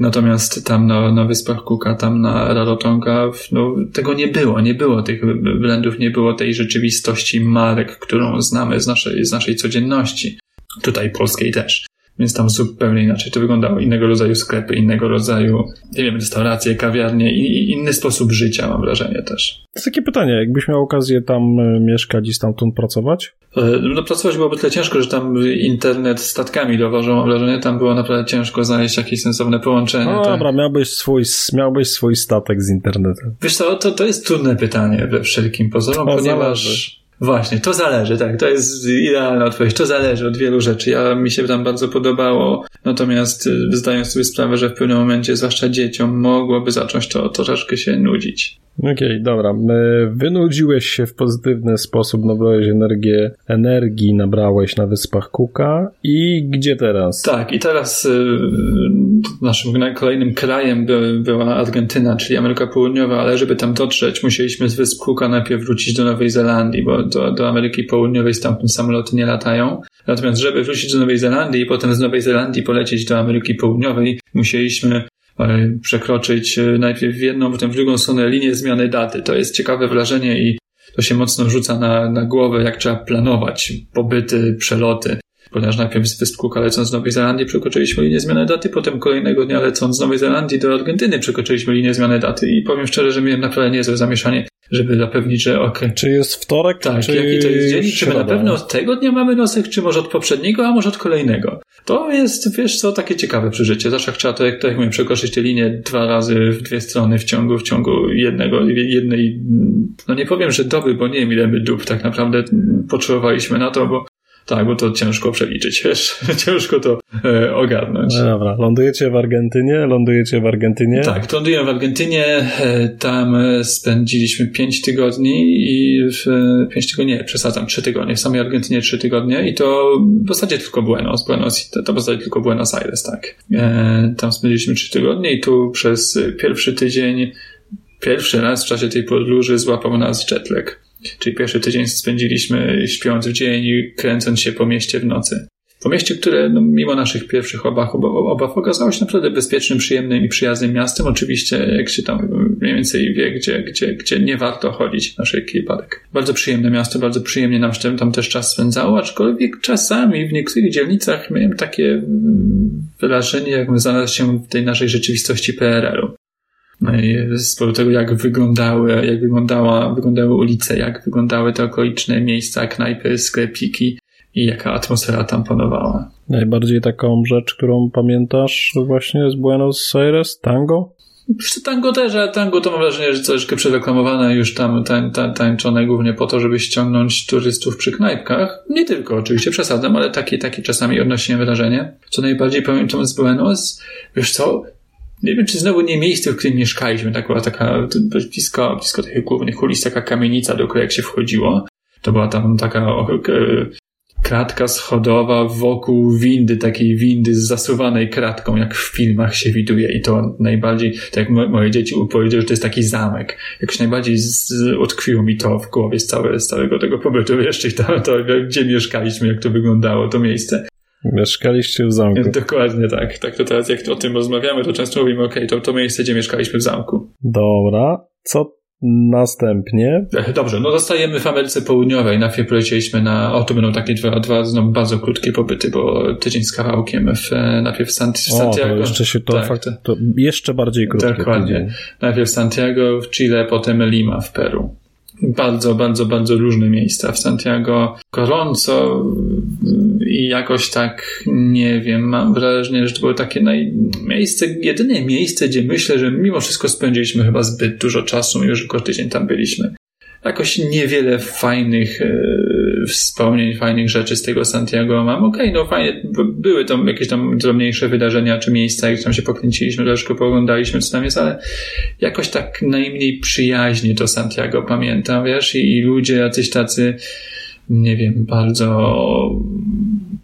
Natomiast tam na, na Wyspach Kuka, tam na Rarotonga, no, tego nie było, nie było tych blendów, nie było tej rzeczywistości marek, którą znamy z naszej, z naszej codzienności. Tutaj polskiej też. Więc tam zupełnie inaczej to wyglądało. Innego rodzaju sklepy, innego rodzaju, nie wiem, restauracje, kawiarnie i, inny sposób życia, mam wrażenie też. To jest takie pytanie, jakbyś miał okazję tam e, mieszkać i stamtąd pracować? E, No pracować byłoby tyle ciężko, że tam internet statkami dowożą, mam wrażenie, tam było naprawdę ciężko znaleźć jakieś sensowne połączenie. No tak. dobra, miałbyś swój, miałbyś swój statek z internetem. Wiesz co, to, to jest trudne pytanie we wszelkim pozorom, To ponieważ... zależy. Właśnie, to zależy, tak, to jest idealna odpowiedź. To zależy od wielu rzeczy. Ja mi się tam bardzo podobało, natomiast y, zdaję sobie sprawę, że w pewnym momencie, zwłaszcza dzieciom, mogłoby zacząć to troszeczkę się nudzić. Okej, dobra. E, Wynudziłeś się w pozytywny sposób, nabrałeś energię, energii nabrałeś na wyspach Kuka i gdzie teraz? Tak, i teraz y, naszym na- kolejnym krajem by, była Argentyna, czyli Ameryka Południowa, ale żeby tam dotrzeć, musieliśmy z wysp Cooka najpierw wrócić do Nowej Zelandii, bo do, do Ameryki Południowej stamtąd samoloty nie latają. Natomiast żeby wrócić do Nowej Zelandii i potem z Nowej Zelandii polecieć do Ameryki Południowej, musieliśmy e, przekroczyć e, najpierw w jedną, potem w drugą stronę linię zmiany daty. To jest ciekawe wrażenie i to się mocno rzuca na, na głowę, jak trzeba planować pobyty, przeloty. Ponieważ najpierw z Wysp Cooka lecąc z Nowej Zelandii przekroczyliśmy linię zmiany daty, potem kolejnego dnia lecąc z Nowej Zelandii do Argentyny przekroczyliśmy linię zmiany daty i powiem szczerze, że miałem naprawdę niezłe zamieszanie, żeby zapewnić, że okej, Czy jest wtorek, tak, czy jaki to jest dzień? Czy my na pewno od tego dnia mamy nosek, czy może od poprzedniego, a może od kolejnego? To jest, wiesz co, takie ciekawe przeżycie. Zawsze trzeba to, jak, to jak mówię, przekroczyć tę linię dwa razy w dwie strony w ciągu, w ciągu jednego, jednej, no nie powiem, że doby, bo nie wiem ile my dób tak naprawdę potrzebowaliśmy na to, bo tak, bo to ciężko przeliczyć, wiesz, <laughs> ciężko to e, ogarnąć. No dobra, lądujecie w Argentynie, lądujecie w Argentynie. Tak, lądujemy w Argentynie, e, tam e, spędziliśmy pięć tygodni i w, e, pięć tygodni, nie, przesadzam, trzy tygodnie, w samej Argentynie trzy tygodnie i to w zasadzie tylko Buenos, Buenos, to, to w zasadzie tylko Buenos Aires, tak. E, tam spędziliśmy trzy tygodnie i tu przez pierwszy tydzień, pierwszy raz w czasie tej podróży złapał nas jetlag. Czyli pierwszy tydzień spędziliśmy śpiąc w dzień i kręcąc się po mieście w nocy. Po mieście, które no, mimo naszych pierwszych obaw, obaw, obaw okazało się naprawdę bezpiecznym, przyjemnym i przyjaznym miastem. Oczywiście, jak się tam mniej więcej wie, gdzie, gdzie, gdzie nie warto chodzić na wszelki wypadek. Bardzo przyjemne miasto, bardzo przyjemnie nam się tam też czas spędzało, aczkolwiek czasami w niektórych dzielnicach miałem takie mm, wrażenie, jakbym znalazł się w tej naszej rzeczywistości PRL-u. No i z powodu tego, jak wyglądały, jak wyglądała, wyglądały ulice, jak wyglądały te okoliczne miejsca, knajpy, sklepiki i jaka atmosfera tam panowała. Najbardziej taką rzecz, którą pamiętasz właśnie z Buenos Aires, tango? Tango też, ale tango to mam wrażenie, że troszeczkę przereklamowane już tam tań, tań, tańczone głównie po to, żeby ściągnąć turystów przy knajpkach. Nie tylko oczywiście, przesadzam, ale takie, takie czasami odnosiłem wrażenie. Co najbardziej pamiętam z Buenos, wiesz co, nie wiem, czy znowu nie miejsce, w którym mieszkaliśmy, tak była taka blisko, blisko tych głównych ulic, taka kamienica, do której jak się wchodziło, to była tam taka e, kratka schodowa wokół windy, takiej windy z zasuwanej kratką, jak w filmach się widuje i to najbardziej, tak jak mo- moje dzieci powiedziały, że to jest taki zamek. Jakoś najbardziej z, z, utkwiło mi to w głowie z, całe, z całego tego pobytu, i tam, to, gdzie mieszkaliśmy, jak to wyglądało, to miejsce. Mieszkaliście w zamku. Dokładnie tak. Tak to teraz, jak o tym rozmawiamy, to często mówimy, okej, to, to miejsce, gdzie mieszkaliśmy w zamku. Dobra, co następnie? E, Dobrze, no zostajemy w Ameryce Południowej. Najpierw polecieliśmy na, o to będą takie dwa, dwa no, bardzo krótkie pobyty, bo tydzień z kawałkiem w, e, najpierw w w O, Santiago. to jeszcze się to, Tak, fakt, to jeszcze bardziej krótkie. Dokładnie. tydzień. Najpierw Santiago w Chile, potem Lima w Peru. Bardzo, bardzo, bardzo różne miejsca. W Santiago gorąco i jakoś tak, nie wiem, mam wrażenie, że to było takie naj... miejsce, jedyne miejsce, gdzie myślę, że mimo wszystko spędziliśmy chyba zbyt dużo czasu, mimo że tylko tydzień tam byliśmy. Jakoś niewiele fajnych e, wspomnień, fajnych rzeczy z tego Santiago mam. Okej, no fajnie, były tam jakieś tam drobniejsze wydarzenia czy miejsca, gdzie tam się pokręciliśmy, troszkę pooglądaliśmy, co tam jest, ale jakoś tak najmniej przyjaźnie to Santiago pamiętam, wiesz, i, i ludzie jacyś tacy, nie wiem, bardzo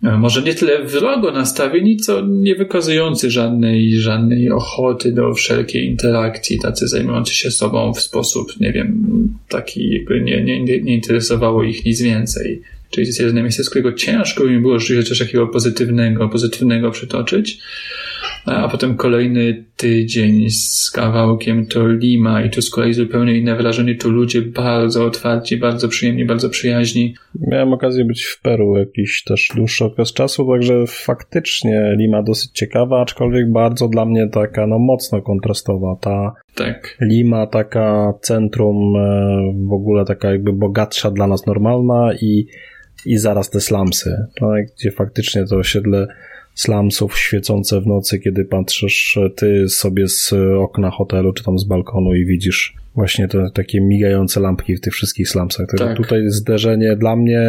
e, może nie tyle wrogo nastawieni, co nie wykazujący żadnej, żadnej ochoty do wszelkiej interakcji, tacy zajmujący się sobą w sposób, nie wiem, taki jakby nie, nie, nie interesowało ich nic więcej. Czyli to jest jedyne miejsce, z którego ciężko mi było rzeczywiście coś takiego pozytywnego, pozytywnego przytoczyć. A potem kolejny tydzień z kawałkiem to Lima i tu z kolei zupełnie inne wrażenie, tu ludzie bardzo otwarci, bardzo przyjemni, bardzo przyjaźni. Miałem okazję być w Peru jakiś też dłuższy okres czasu, także faktycznie Lima dosyć ciekawa, aczkolwiek bardzo dla mnie taka no mocno kontrastowa. Ta tak. Lima taka centrum, e, w ogóle taka jakby bogatsza dla nas normalna i, i zaraz te slumsy, tak? gdzie faktycznie to osiedle slumsów świecące w nocy, kiedy patrzysz ty sobie z okna hotelu czy tam z balkonu i widzisz właśnie te takie migające lampki w tych wszystkich slumsach. Także tak. tutaj zderzenie dla mnie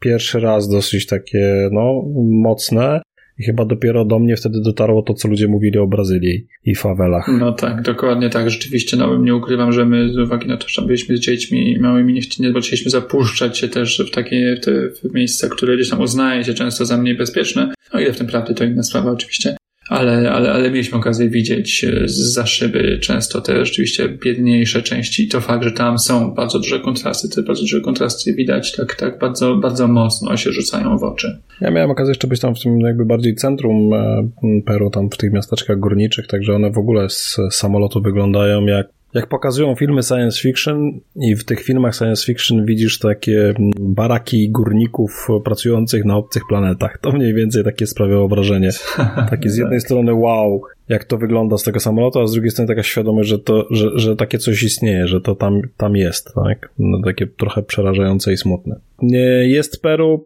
pierwszy raz dosyć takie no mocne i chyba dopiero do mnie wtedy dotarło to, co ludzie mówili o Brazylii i fawelach. No tak, dokładnie tak. Rzeczywiście, no nie ukrywam, że my z uwagi na to, że byliśmy z dziećmi małymi, nie, nie chcieliśmy zapuszczać się też w takie w te w miejsca, które gdzieś tam uznaje się często za mniej bezpieczne. No ile w tym prawdy, to inna sprawa oczywiście ale, ale, ale mieliśmy okazję widzieć e, za szyby często te rzeczywiście biedniejsze części. To fakt, że tam są bardzo duże kontrasty, te bardzo duże kontrasty widać tak, tak bardzo, bardzo mocno się rzucają w oczy. Ja miałem okazję jeszcze być tam w tym jakby bardziej centrum e, Peru, tam w tych miasteczkach górniczych, także one w ogóle z samolotu wyglądają jak jak pokazują filmy science fiction i w tych filmach science fiction widzisz takie baraki górników pracujących na obcych planetach. To mniej więcej takie sprawiało wrażenie. <laughs> Takie z jednej strony wow, jak to wygląda z tego samolotu, a z drugiej strony taka świadomość, że, to, że, że takie coś istnieje, że to tam, tam jest. Tak? No, takie trochę przerażające i smutne. Nie jest Peru.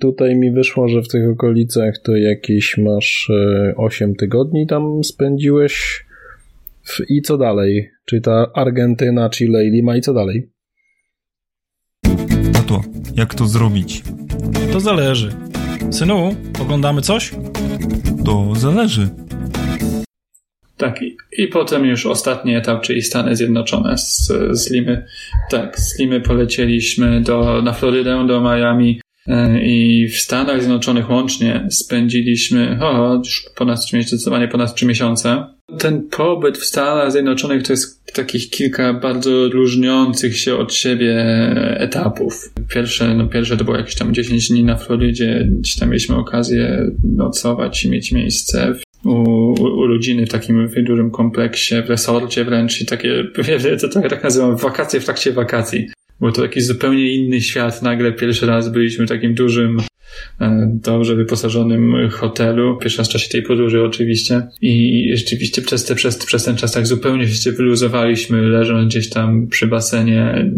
Tutaj mi wyszło, że w tych okolicach to jakieś masz 8 e, tygodni tam spędziłeś i co dalej? Czyli ta Argentyna, Chile i Lima i co dalej? Tato, jak to zrobić? To zależy. Synu, oglądamy coś? To zależy. Tak, i, i potem już ostatni etap, czyli Stany Zjednoczone z, z Limy. Tak, z Limy polecieliśmy do, na Florydę, do Miami e, i w Stanach Zjednoczonych łącznie spędziliśmy o, już ponad, zdecydowanie ponad trzy miesiące. Ten pobyt w Stanach Zjednoczonych to jest takich kilka bardzo różniących się od siebie etapów. Pierwsze, no pierwsze to było jakieś tam 10 dni na Florydzie, gdzieś tam mieliśmy okazję nocować i mieć miejsce u, u, rodziny w takim dużym kompleksie, w resorcie wręcz i takie, <laughs> to tak nazywam, wakacje w trakcie wakacji. Był to jakiś zupełnie inny świat. Nagle pierwszy raz byliśmy w takim dużym dobrze wyposażonym hotelu. Pierwszy raz w czasie tej podróży oczywiście. I rzeczywiście przez, te, przez, przez ten czas tak zupełnie się wyluzowaliśmy, leżąc gdzieś tam przy basenie,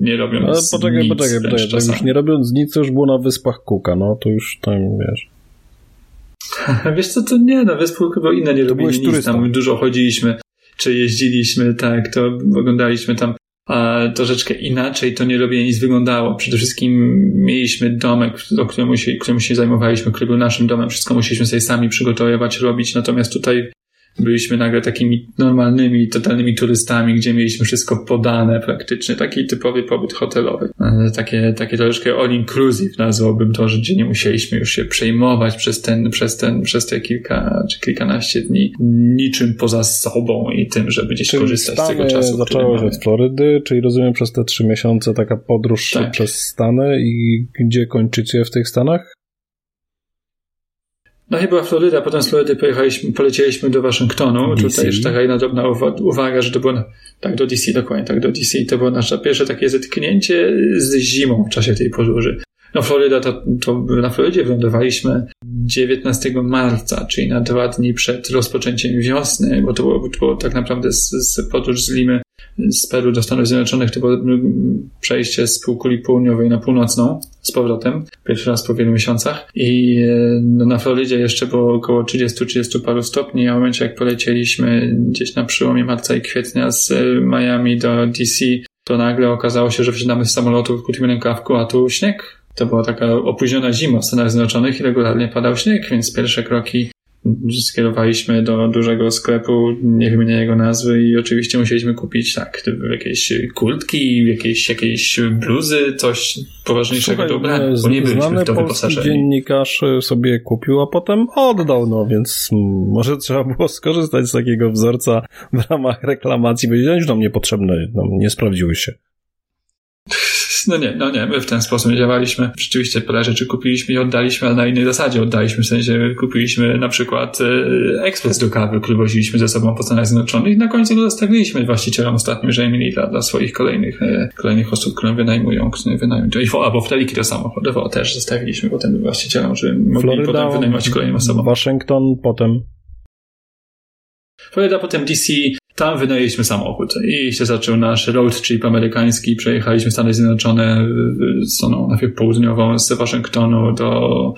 nie robiąc Ale poczekaj, nic. Poczekaj, poczekaj, poczekaj. Już nie robiąc nic, to już było na Wyspach Kuka, no to już tam, wiesz... <laughs> Wiesz co, to nie, no Wyspy chyba inne nie to robili nic. Tam dużo chodziliśmy, czy jeździliśmy, tak, to oglądaliśmy tam a troszeczkę inaczej to nie robienie nic wyglądało. Przede wszystkim mieliśmy domek, o którym się, którym się zajmowaliśmy, który był naszym domem. Wszystko musieliśmy sobie sami przygotowywać, robić. Natomiast tutaj byliśmy nagle takimi normalnymi, totalnymi turystami, gdzie mieliśmy wszystko podane praktycznie, taki typowy pobyt hotelowy. E, takie, takie troszeczkę all inclusive nazwałbym to, że gdzie nie musieliśmy już się przejmować przez ten, przez ten, przez te kilka czy kilkanaście dni niczym poza sobą i tym, żeby gdzieś czyli korzystać Stany z tego czasu. zaczęło się od Florydy, czyli rozumiem przez te trzy miesiące taka podróż tak. przez Stany i gdzie kończycie w tych Stanach? No chyba Floryda, potem z Florydy pojechaliśmy, polecieliśmy do Waszyngtonu. DC. Tutaj już taka jedna drobna uwaga, że to było, tak, do DC, dokładnie, tak, do DC. To było nasze pierwsze takie zetknięcie z zimą w czasie tej podróży. No Floryda, to, to na Florydzie wylądowaliśmy 19 marca, czyli na dwa dni przed rozpoczęciem wiosny, bo to było, to było tak naprawdę z, z podróż z Limy z Peru do Stanów Zjednoczonych to było przejście z półkuli południowej na północną z powrotem, pierwszy raz po wielu miesiącach i e, no, na Florydzie jeszcze było około 30-30 paru stopni, a w momencie jak polecieliśmy gdzieś na przełomie marca i kwietnia z e, Miami do DC, to nagle okazało się, że wsiadamy z samolotu w krótkim rękawku, a tu śnieg. To była taka opóźniona zima w Stanach Zjednoczonych i regularnie padał śnieg, więc pierwsze kroki skierowaliśmy do dużego sklepu, nie wymienię jego nazwy i oczywiście musieliśmy kupić tak, jakieś kurtki, jakieś, jakieś bluzy, coś poważniejszego Słuchaj, do ubrania, bo nie byliśmy w to wyposażeni. dziennikarz sobie kupił, a potem oddał, no więc może trzeba było skorzystać z takiego wzorca w ramach reklamacji, powiedzieć, że nam niepotrzebne, no, nie sprawdziły się. No nie, no nie, my w ten sposób nie działaliśmy. Rzeczywiście parę rzeczy kupiliśmy i oddaliśmy, ale na innej zasadzie oddaliśmy, w sensie kupiliśmy na przykład e, ekspres do kawy, który woziliśmy ze sobą po Stanach Zjednoczonych i na końcu go zostawiliśmy właścicielom ostatnim, że mieli dla, dla swoich kolejnych, e, kolejnych osób, które wynajmują, które wynajmują. Albo wteliki do samochodowe też zostawiliśmy potem właścicielom, żeby mogli Floryda, potem wynajmować kolejnym osobom. Waszyngton, potem Florida, potem DC, tam wynajęliśmy samochód i się zaczął nasz road trip amerykański. Przejechaliśmy Stany Zjednoczone stroną najpierw południową z Waszyngtonu do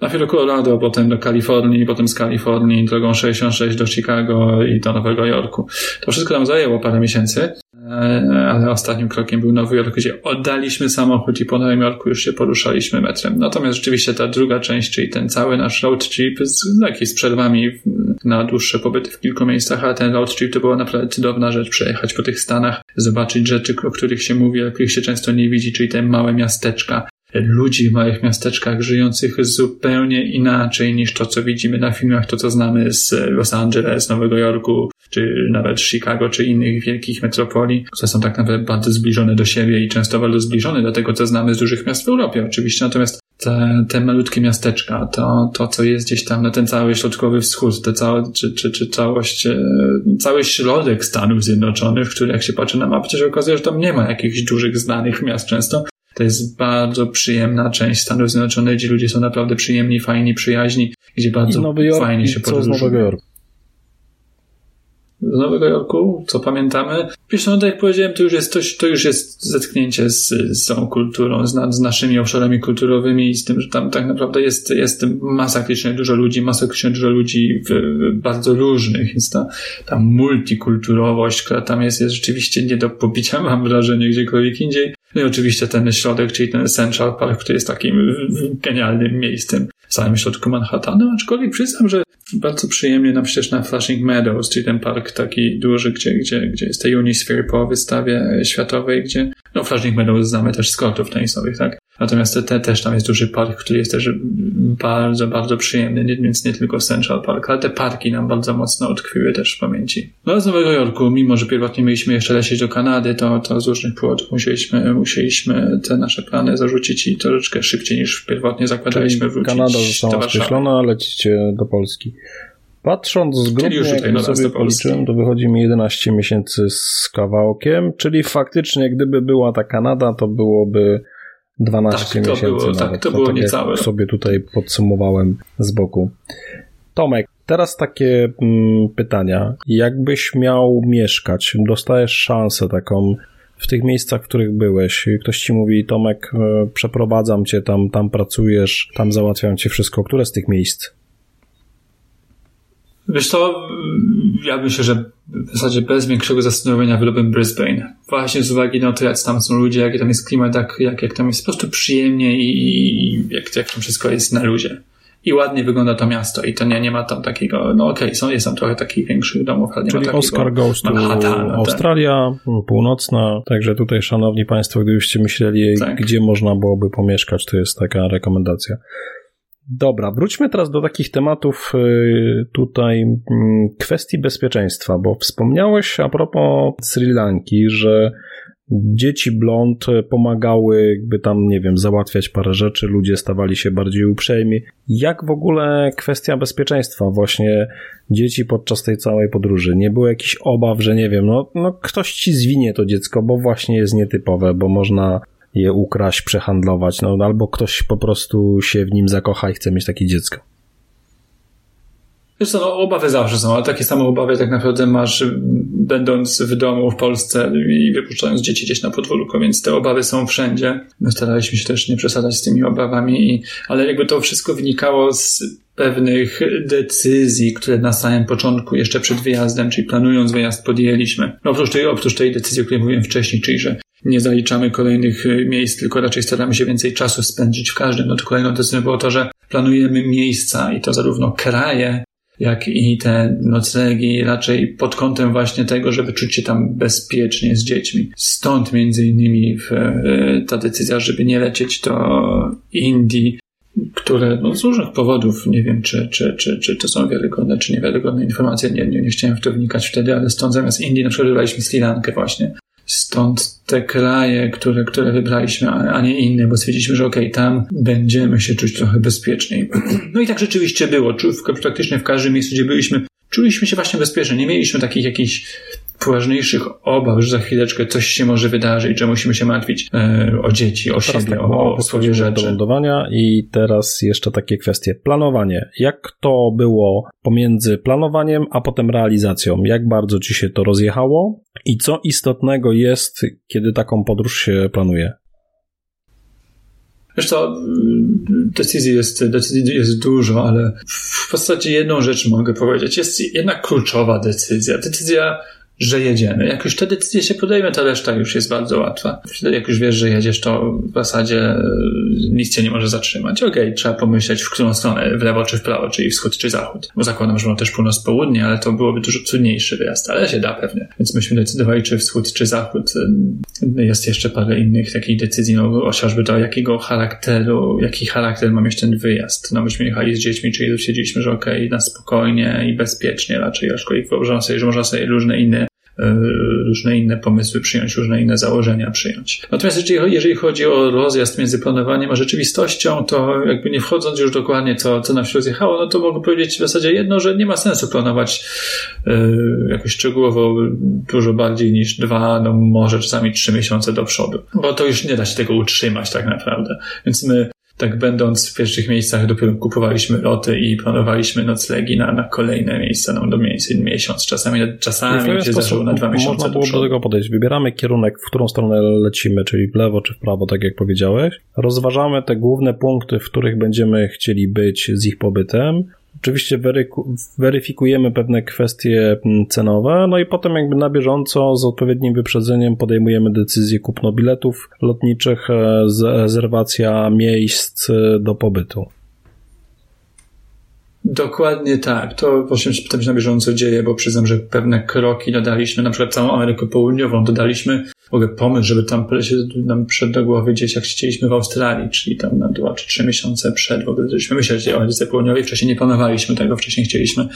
najpierw do Colorado, potem do Kalifornii, potem z Kalifornii drogą 66 do Chicago i do Nowego Jorku. To wszystko nam zajęło parę miesięcy, ale ostatnim krokiem był Nowy Jork, gdzie oddaliśmy samochód i po Nowym Jorku już się poruszaliśmy metrem. Natomiast rzeczywiście ta druga część, czyli ten cały nasz road trip z, jakiś z przerwami na dłuższe pobyty w kilku miejscach, ale ten road trip to była naprawdę cudowna rzecz, przejechać po tych Stanach, zobaczyć rzeczy, o których się mówi, a których się często nie widzi, czyli te małe miasteczka, ludzi w małych miasteczkach żyjących zupełnie inaczej niż to, co widzimy na filmach, to, co znamy z Los Angeles, Nowego Jorku, czy nawet Chicago, czy innych wielkich metropolii, które są tak naprawdę bardzo zbliżone do siebie i często bardzo zbliżone do tego, co znamy z dużych miast w Europie oczywiście, natomiast te, te malutkie miasteczka, to, to, co jest gdzieś tam na ten cały środkowy wschód, te całe, czy, czy, czy całość, e, cały środek Stanów Zjednoczonych, który jak się patrzy na mapę, to się okazuje, że tam nie ma jakichś dużych, znanych miast często. To jest bardzo przyjemna część Stanów Zjednoczonych, gdzie ludzie są naprawdę przyjemni, fajni, przyjaźni, gdzie bardzo Jork fajnie się podróżuje. Z Nowego Jorku, co pamiętamy? Wiesz, no tak jak powiedziałem, to już jest, to, to już jest zetknięcie z, z tą kulturą, z, z naszymi obszarami kulturowymi i z tym, że tam tak naprawdę jest, jest masakrycznie dużo ludzi, masakrycznie dużo ludzi w, w bardzo różnych, więc ta, ta multikulturowość, która tam jest, jest rzeczywiście nie do pobicia, mam wrażenie, gdziekolwiek indziej. No i oczywiście ten środek, czyli ten Central Park, który jest takim genialnym miejscem w samym środku Manhattanu, aczkolwiek przyznam, że bardzo przyjemnie nam przecież na Flushing Meadows, czyli ten park taki duży, gdzie, gdzie, gdzie jest tej Unisphere po wystawie światowej, gdzie, no Flushing Meadows znamy też z kortów tenisowych, tak? Natomiast te, te, też tam jest duży park, który jest też bardzo, bardzo przyjemny, więc nie tylko Central Park, ale te parki nam bardzo mocno utkwiły też w pamięci. No z Nowego Jorku, mimo że pierwotnie mieliśmy jeszcze lecieć do Kanady, to, to z różnych powodów musieliśmy, musieliśmy te nasze plany zarzucić i troszeczkę szybciej niż pierwotnie zakładaliśmy Czyli wrócić Kanada została skreślona, lecicie do Polski. Patrząc z grudnia, jak sobie policzyłem, to wychodzi mi 11 miesięcy z kawałkiem, czyli faktycznie gdyby była ta Kanada, to byłoby 12 Tak, to miesięcy było- tak, nawet. to No, było tak jak niecałe. sobie tutaj podsumowałem z boku. Tomek, teraz takie mm, pytania. Jakbyś miał mieszkać, dostajesz szansę taką w tych miejscach, w których byłeś. Ktoś ci mówi, Tomek, e, przeprowadzam cię tam, tam pracujesz, tam załatwiam ci wszystko. Które z tych miejsc? Wiesz co, ja myślę, że w zasadzie bez większego zastanowienia wybrałbym Brisbane. Właśnie z uwagi na to, jak tam są ludzie, jaki tam jest klimat, jak, jak, jak tam jest po prostu przyjemnie i, jak, jak tam wszystko jest na luzie. I ładnie wygląda to miasto i to nie, nie ma tam takiego, no okej, są, jest tam trochę takich większych domów, ale nie Czyli ma takiego Oscar Goes to Manhattana, tak. Australia, północna, także tutaj szanowni państwo, gdybyście myśleli, Tak. gdzie można byłoby pomieszkać, to jest taka rekomendacja. Dobra, wróćmy teraz do takich tematów y, tutaj mm, kwestii bezpieczeństwa, bo wspomniałeś a propos Sri Lanki, że dzieci blond pomagały jakby tam, nie wiem, załatwiać parę rzeczy, ludzie stawali się bardziej uprzejmi. Jak w ogóle kwestia bezpieczeństwa właśnie dzieci podczas tej całej podróży? Nie było jakichś obaw, że nie wiem, no, no ktoś ci zwinie to dziecko, bo właśnie jest nietypowe, bo można je ukraść, przehandlować, no albo ktoś po prostu się w nim zakocha i chce mieć takie dziecko. Wiesz co, no, obawy zawsze są, ale takie same obawy tak naprawdę masz y, będąc w domu w Polsce i wypuszczając dzieci gdzieś na podwórko, więc te obawy są wszędzie. My staraliśmy się też nie przesadzać z tymi obawami, i, ale jakby to wszystko wynikało z pewnych decyzji, które na samym początku, jeszcze przed wyjazdem, czyli planując wyjazd, podjęliśmy. No oprócz tej, oprócz tej decyzji, o której mówiłem wcześniej, czyli że nie zaliczamy kolejnych y, miejsc, tylko raczej staramy się więcej czasu spędzić w każdym. No to kolejną decyzją było to, że planujemy miejsca i to zarówno kraje, jak i te noclegi raczej pod kątem właśnie tego, żeby czuć się tam bezpiecznie z dziećmi. Stąd między innymi w, e, ta decyzja, żeby nie lecieć do Indii, które no, z różnych powodów, nie wiem czy, czy, czy, czy to są wiarygodne, czy niewiarygodne informacje, nie, nie, nie chciałem w to wnikać wtedy, ale stąd zamiast Indii na przykład wybraliśmy Sri Lankę właśnie. Stąd te kraje, które, które wybraliśmy, a nie inne, bo stwierdziliśmy, że okej, tam będziemy się czuć trochę bezpieczniej. <clears throat> No i tak rzeczywiście było. Praktycznie w każdym miejscu, gdzie byliśmy, czuliśmy się właśnie bezpiecznie. Nie mieliśmy takich jakichś poważniejszych obaw, że za chwileczkę coś się może wydarzyć, że musimy się martwić e, o dzieci, o Teraz siebie, tak, o, o swoje przechodzimy do rzeczy. lądowania i teraz jeszcze takie kwestie. Planowanie. Jak to było pomiędzy planowaniem, a potem realizacją? Jak bardzo ci się to rozjechało? I co istotnego jest, kiedy taką podróż się planuje? Co, decyzji jest, decyzji jest dużo, ale w zasadzie jedną rzecz mogę powiedzieć. Jest jedna kluczowa decyzja. Decyzja, że jedziemy. Jak już te decyzje się podejmie, to reszta już jest bardzo łatwa. Jak już wiesz, że jedziesz, to w zasadzie e, nic cię nie może zatrzymać. Okej, trzeba pomyśleć, w którą stronę, w lewo czy w prawo, czyli wschód czy zachód. Bo zakładam, że mam też północ-południe, ale to byłoby dużo trudniejszy wyjazd, ale się da pewnie. Więc myśmy decydowali, czy wschód czy zachód. E, Jest jeszcze parę innych takich decyzji, no chociażby to, jakiego charakteru, jaki charakter ma mieć ten wyjazd. No myśmy jechali z dziećmi, czyli stwierdziliśmy, że okej, na spokojnie i bezpiecznie raczej, aczkolwiek wyobrażam sobie, że można sobie różne inne różne inne pomysły przyjąć, różne inne założenia przyjąć. Natomiast jeżeli, jeżeli chodzi o rozjazd między planowaniem a rzeczywistością, to jakby nie wchodząc już dokładnie co, co nam się rozjechało, no to mogę powiedzieć w zasadzie jedno, że nie ma sensu planować e, jakoś szczegółowo dużo bardziej niż dwa, no może czasami trzy miesiące do przodu, bo to już nie da się tego utrzymać tak naprawdę. Więc my tak będąc w pierwszych miejscach dopiero kupowaliśmy loty i planowaliśmy noclegi na, na kolejne miejsca, no do więcej miesiąc, czasami, czasami się zdarzyło na dwa miesiące można do było do przodu. tego podejść. Wybieramy kierunek, w którą stronę lecimy, czyli w lewo czy w prawo, tak jak powiedziałeś. Rozważamy te główne punkty, w których będziemy chcieli być z ich pobytem. Oczywiście weryfikujemy pewne kwestie mm, cenowe, no i potem jakby na bieżąco z odpowiednim wyprzedzeniem podejmujemy decyzję kupno biletów lotniczych, e, rezerwacja miejsc e, do pobytu. Dokładnie tak. To właśnie potem się na bieżąco dzieje, bo przyznam, że pewne kroki dodaliśmy, na przykład całą Amerykę Południową dodaliśmy, mogę pomysł, żeby tam się nam przed do głowy gdzieś jak chcieliśmy w Australii, czyli tam na dwa czy trzy miesiące przed, w ogóle zaczęliśmy myśleć o Ameryce Południowej, wcześniej nie planowaliśmy tego, wcześniej chcieliśmy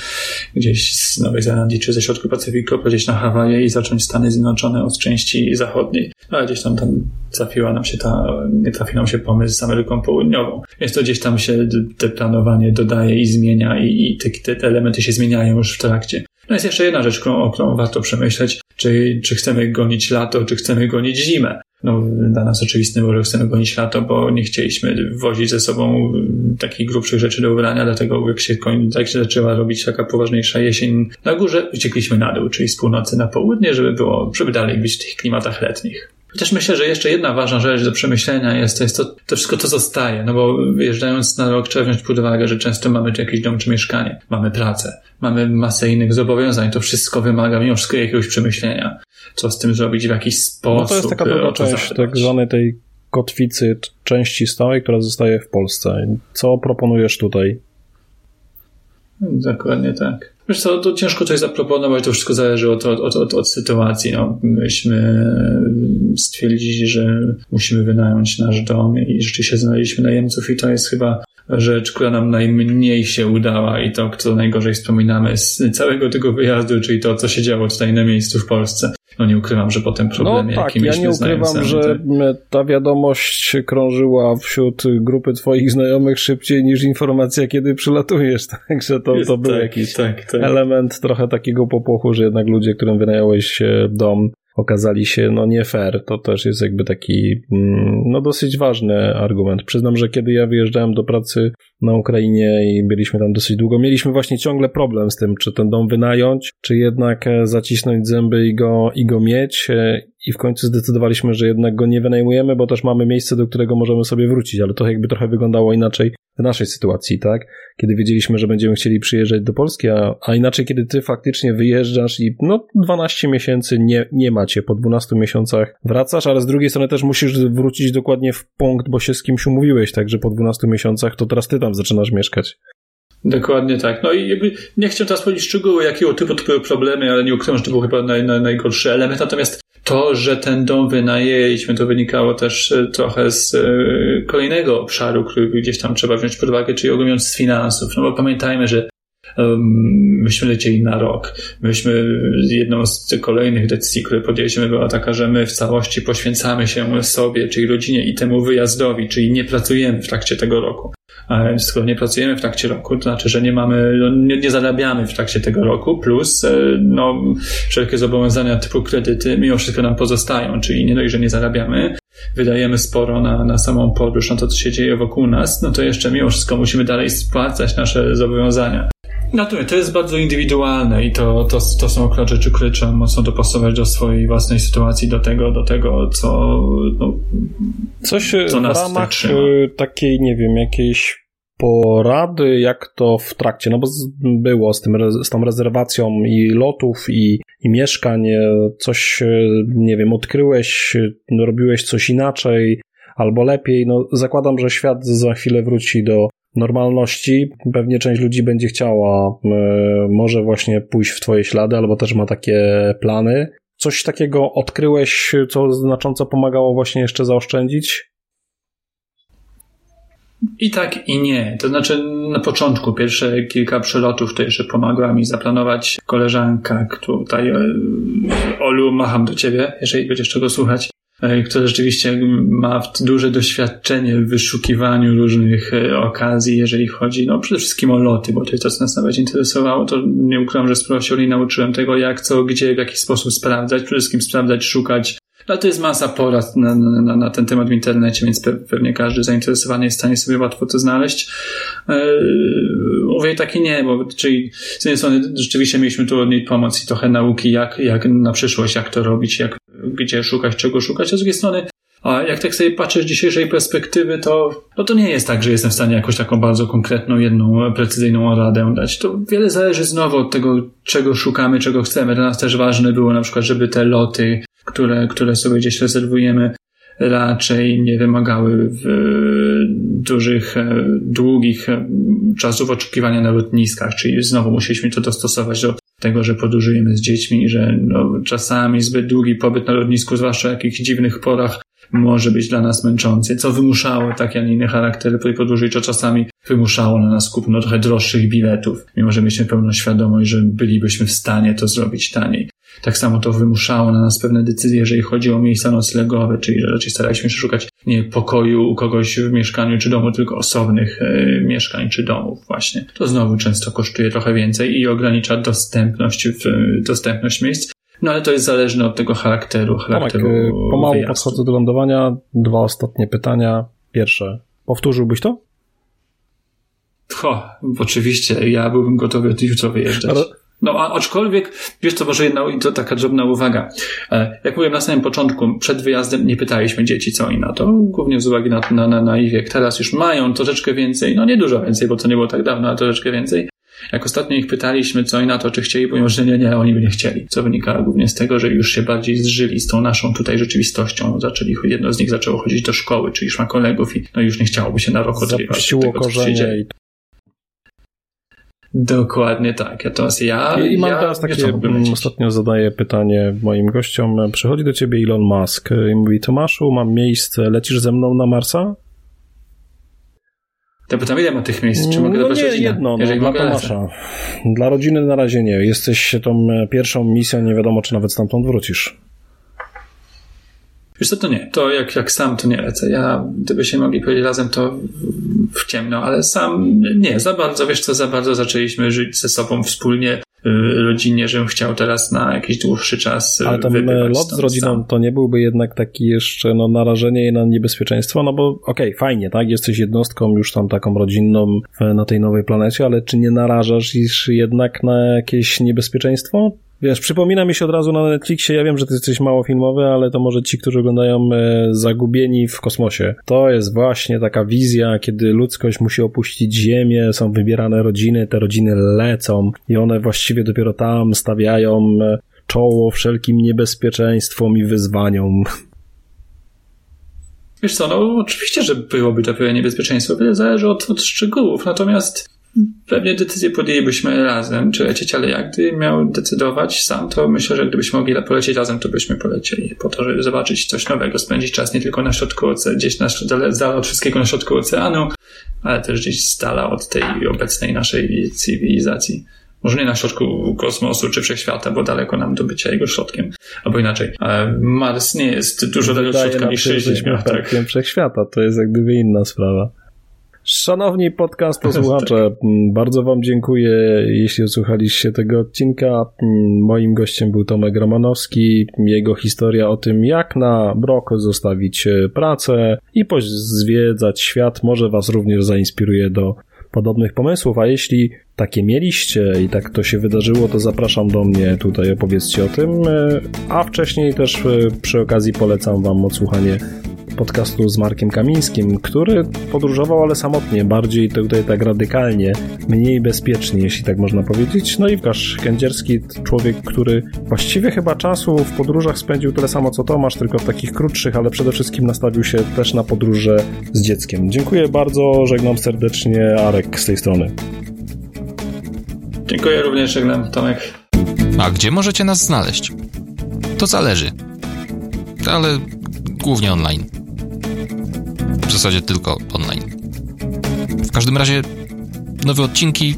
gdzieś z Nowej Zelandii czy ze środku Pacyfiku polecieć na Hawaje i zacząć Stany Zjednoczone od części zachodniej. No, ale gdzieś tam, tam trafiła nam się ta, nie trafił nam się pomysł z Ameryką Południową. Więc to gdzieś tam się te planowanie dodaje i zmienia i, i te, te, elementy się zmieniają już w trakcie. No jest jeszcze jedna rzecz, którą, o którą warto przemyśleć, czy, czy chcemy gonić lato, czy chcemy gonić zimę. No, dla nas oczywistym było, że chcemy gonić lato, bo nie chcieliśmy wozić ze sobą takich grubszych rzeczy do ubrania, dlatego jak się, koń, jak się zaczęła robić taka poważniejsza jesień na górze, uciekliśmy na dół, czyli z północy na południe, żeby było, żeby dalej być w tych klimatach letnich. Chociaż myślę, że jeszcze jedna ważna rzecz do przemyślenia jest, to jest to, to wszystko, co zostaje. No bo wyjeżdżając na rok trzeba wziąć pod uwagę, że często mamy tu jakiś dom czy mieszkanie, mamy pracę, mamy masę innych zobowiązań. To wszystko wymaga mimo wszystko jakiegoś przemyślenia. Co z tym zrobić w jakiś sposób. No to jest taka druga część tak zwanej tej kotwicy, części stałej, która zostaje w Polsce. Co proponujesz tutaj? Dokładnie tak. Wiesz co, to ciężko coś zaproponować, to wszystko zależy od, od, od, od sytuacji. No, myśmy stwierdzili, że musimy wynająć nasz dom i rzeczywiście znaleźliśmy najemców i to jest chyba rzecz, która nam najmniej się udała i to, co najgorzej wspominamy z całego tego wyjazdu, czyli to, co się działo tutaj na miejscu w Polsce. No nie ukrywam, że potem problemy, no tak, jakie ja nie ukrywam, że tak. ta wiadomość krążyła wśród grupy twoich znajomych szybciej niż informacja, kiedy przylatujesz, <laughs> także to, to był tak, jakiś tak, tak. Element trochę takiego popłochu, że jednak ludzie, którym wynająłeś e, dom, okazali się no nie fair. To też jest jakby taki mm, no dosyć ważny argument. Przyznam, że kiedy ja wyjeżdżałem do pracy na Ukrainie i byliśmy tam dosyć długo, mieliśmy właśnie ciągle problem z tym, czy ten dom wynająć, czy jednak e, zacisnąć zęby i go, i go mieć. I w końcu zdecydowaliśmy, że jednak go nie wynajmujemy, bo też mamy miejsce, do którego możemy sobie wrócić, ale to jakby trochę wyglądało inaczej w naszej sytuacji, tak? Kiedy wiedzieliśmy, że będziemy chcieli przyjeżdżać do Polski, a, a inaczej, kiedy ty faktycznie wyjeżdżasz i no 12 miesięcy nie, nie macie, po 12 miesiącach wracasz, ale z drugiej strony też musisz wrócić dokładnie w punkt, bo się z kimś umówiłeś, także po 12 miesiącach to teraz ty tam zaczynasz mieszkać. Dokładnie tak. No i jakby nie chciałem teraz powiedzieć szczegóły, jakiego typu to były problemy, ale nie ukrywam, że to był chyba naj, naj, najgorszy element. Natomiast to, że ten dom wynajęliśmy, to wynikało też e, trochę z e, kolejnego obszaru, który gdzieś tam trzeba wziąć pod uwagę, czyli ogólnie z finansów. No bo pamiętajmy, że myśmy lecieli na rok. Myśmy, jedną z kolejnych decyzji, które podjęliśmy była taka, że my w całości poświęcamy się sobie, czyli rodzinie i temu wyjazdowi, czyli nie pracujemy w trakcie tego roku. Skoro nie pracujemy w trakcie roku, to znaczy, że nie mamy, no, nie, nie zarabiamy w trakcie tego roku, plus e, no, wszelkie zobowiązania typu kredyty mimo wszystko nam pozostają, czyli nie dość, że nie zarabiamy, wydajemy sporo na, na samą podróż, na to, co się dzieje wokół nas, no to jeszcze mimo wszystko musimy dalej spłacać nasze zobowiązania. No to, jest bardzo indywidualne i to, to, to są akurat rzeczy, które trzeba mocno dopasować do swojej własnej sytuacji, do tego, do tego, co, no, Coś co nas w ramach y, takiej, nie wiem, jakiejś porady, jak to w trakcie, no bo było z, tym, z tą rezerwacją i lotów, i, i mieszkań, coś, y, nie wiem, odkryłeś, robiłeś coś inaczej, albo lepiej, no zakładam, że świat za chwilę wróci do normalności. Pewnie część ludzi będzie chciała e, może właśnie pójść w twoje ślady, albo też ma takie plany. Coś takiego odkryłeś, co znacząco pomagało właśnie jeszcze zaoszczędzić? I tak, i nie. To znaczy, na początku, pierwsze kilka przelotów to jeszcze pomagała mi zaplanować koleżanka, tutaj e, Olu, macham do ciebie, jeżeli będziesz czego słuchać. E, który rzeczywiście ma duże doświadczenie w wyszukiwaniu różnych e, okazji, jeżeli chodzi no przede wszystkim o loty, bo to jest to, co nas nawet interesowało, to nie ukrywam, że sporo się nauczyłem tego, jak, co, gdzie, w jaki sposób sprawdzać, przede wszystkim sprawdzać, szukać, no to jest masa porad na, na, na, ten temat w internecie, więc pewnie każdy zainteresowany jest w stanie sobie łatwo to znaleźć. Yy, mówię tak i nie, bo czyli z jednej strony rzeczywiście mieliśmy tu od niej pomoc i trochę nauki, jak, jak na przyszłość, jak to robić, jak, gdzie szukać, czego szukać, a z drugiej strony a jak tak sobie patrzę z dzisiejszej perspektywy, to, no to nie jest tak, że jestem w stanie jakąś taką bardzo konkretną, jedną precyzyjną radę dać. To wiele zależy znowu od tego, czego szukamy, czego chcemy. Dla nas też ważne było na przykład, żeby te loty, które, które sobie gdzieś rezerwujemy, raczej nie wymagały dużych, e, długich e, czasów oczekiwania na lotniskach, czyli znowu musieliśmy to dostosować do tego, że podróżujemy z dziećmi że no, czasami zbyt długi pobyt na lotnisku, zwłaszcza w jakichś dziwnych porach, może być dla nas męczący, co wymuszało taki, a nie inny charakter tej podróży, co czasami wymuszało na nas kupno trochę droższych biletów, mimo że mieliśmy pełną świadomość, że bylibyśmy w stanie to zrobić taniej. Tak samo to wymuszało na nas pewne decyzje, jeżeli chodzi o miejsca noclegowe, czyli że raczej staraliśmy się szukać nie pokoju u kogoś w mieszkaniu czy domu, tylko osobnych e, mieszkań czy domów właśnie. To znowu często kosztuje trochę więcej i ogranicza dostępność, w, dostępność miejsc. No ale to jest zależne od tego charakteru. charakteru Tomek, pomału wyjazdu. podchodzę do lądowania. Dwa ostatnie pytania. Pierwsze. Powtórzyłbyś to? Ho, oczywiście, ja byłbym gotowy jutro wyjeżdżać. No, aczkolwiek, wiesz co, może jedna to taka drobna uwaga. E, jak mówiłem na samym początku, przed wyjazdem nie pytaliśmy dzieci, co oni na to, głównie z uwagi na, na, na, na ich wiek. Teraz już mają troszeczkę więcej, no nie dużo więcej, bo to nie było tak dawno, ale troszeczkę więcej. Jak ostatnio ich pytaliśmy, co oni na to, czy chcieli, mówią, że nie, nie, oni by nie chcieli. Co wynika głównie z tego, że już się bardziej zżyli z tą naszą tutaj rzeczywistością. Zaczęli, jedno z nich zaczęło chodzić do szkoły, czy już ma kolegów i no już nie chciałoby się na rok odrywać tego, co się dzieje. Dokładnie tak. Natomiast ja. I mam ja, teraz takie. Ostatnio zadaję pytanie moim gościom. Przychodzi do ciebie Elon Musk i mówi: Tomaszu, mam miejsce, lecisz ze mną na Marsa? To pytam, ile ma tych miejsc? Czy mogę no nie, jedno, no, dla Tomasza. Dla rodziny na razie nie. Jesteś tą pierwszą misją, nie wiadomo, czy nawet stamtąd wrócisz. Wiesz co, to nie. To jak, jak sam, to nie lecę. Ja, gdybyśmy mogli powiedzieć razem, to w ciemno, ale sam nie. Za bardzo, wiesz co, za bardzo zaczęliśmy żyć ze sobą wspólnie y, rodzinnie, żebym chciał teraz na jakiś dłuższy czas Ale ten lot z rodziną sam. to nie byłby jednak taki jeszcze no, narażenie na niebezpieczeństwo, no bo okej, okay, fajnie, tak, jesteś jednostką już tam taką rodzinną na tej nowej planecie, ale czy nie narażasz ich jednak na jakieś niebezpieczeństwo? Wiesz, przypomina mi się od razu na Netflixie, ja wiem, że to jesteś mało filmowy, ale to może ci, którzy oglądają e, Zagubieni w kosmosie. To jest właśnie taka wizja, kiedy ludzkość musi opuścić Ziemię, są wybierane rodziny, te rodziny lecą i one właściwie dopiero tam stawiają e, czoło wszelkim niebezpieczeństwom i wyzwaniom. Wiesz co, no oczywiście, że byłoby to pewne niebezpieczeństwo, wiele zależy od, od szczegółów, natomiast pewnie decyzję podjęlibyśmy razem, czy lecieć, ale jak miał decydować sam, to myślę, że gdybyśmy mogli polecieć razem, to byśmy polecieli po to, żeby zobaczyć coś nowego, spędzić czas nie tylko na środku oceanu, gdzieś na, z dala od wszystkiego na środku oceanu, ale też gdzieś z dala od tej obecnej naszej cywilizacji. Może nie na środku kosmosu czy wszechświata, bo daleko nam do bycia jego środkiem. Albo inaczej, Mars nie jest dużo dalej od środka niż Ziemia. Tak, wszechświata, to jest jak gdyby inna sprawa. Szanowni podcast posłuchacze, <laughs> bardzo Wam dziękuję, jeśli odsłuchaliście tego odcinka. Moim gościem był Tomek Romanowski. Jego historia o tym, jak na brok zostawić e, pracę i pozwiedzać świat, może Was również zainspiruje do podobnych pomysłów, a jeśli takie mieliście i tak to się wydarzyło, to zapraszam do mnie tutaj, opowiedzcie o tym, e, a wcześniej też e, przy okazji polecam Wam odsłuchanie podcastu z Markiem Kamińskim, który podróżował, ale samotnie, bardziej tutaj tak radykalnie, mniej bezpiecznie, jeśli tak można powiedzieć. No i Łukasz Kędzierski, człowiek, który właściwie chyba czasu w podróżach spędził tyle samo co Tomasz, tylko w takich krótszych, ale przede wszystkim nastawił się też na podróże z dzieckiem. Dziękuję bardzo, żegnam serdecznie, Arek z tej strony. Dziękuję również, żegnam Tomek. A gdzie możecie nas znaleźć? To zależy. Ale głównie online. W zasadzie tylko online. W każdym razie nowe odcinki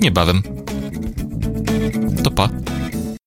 niebawem. To pa.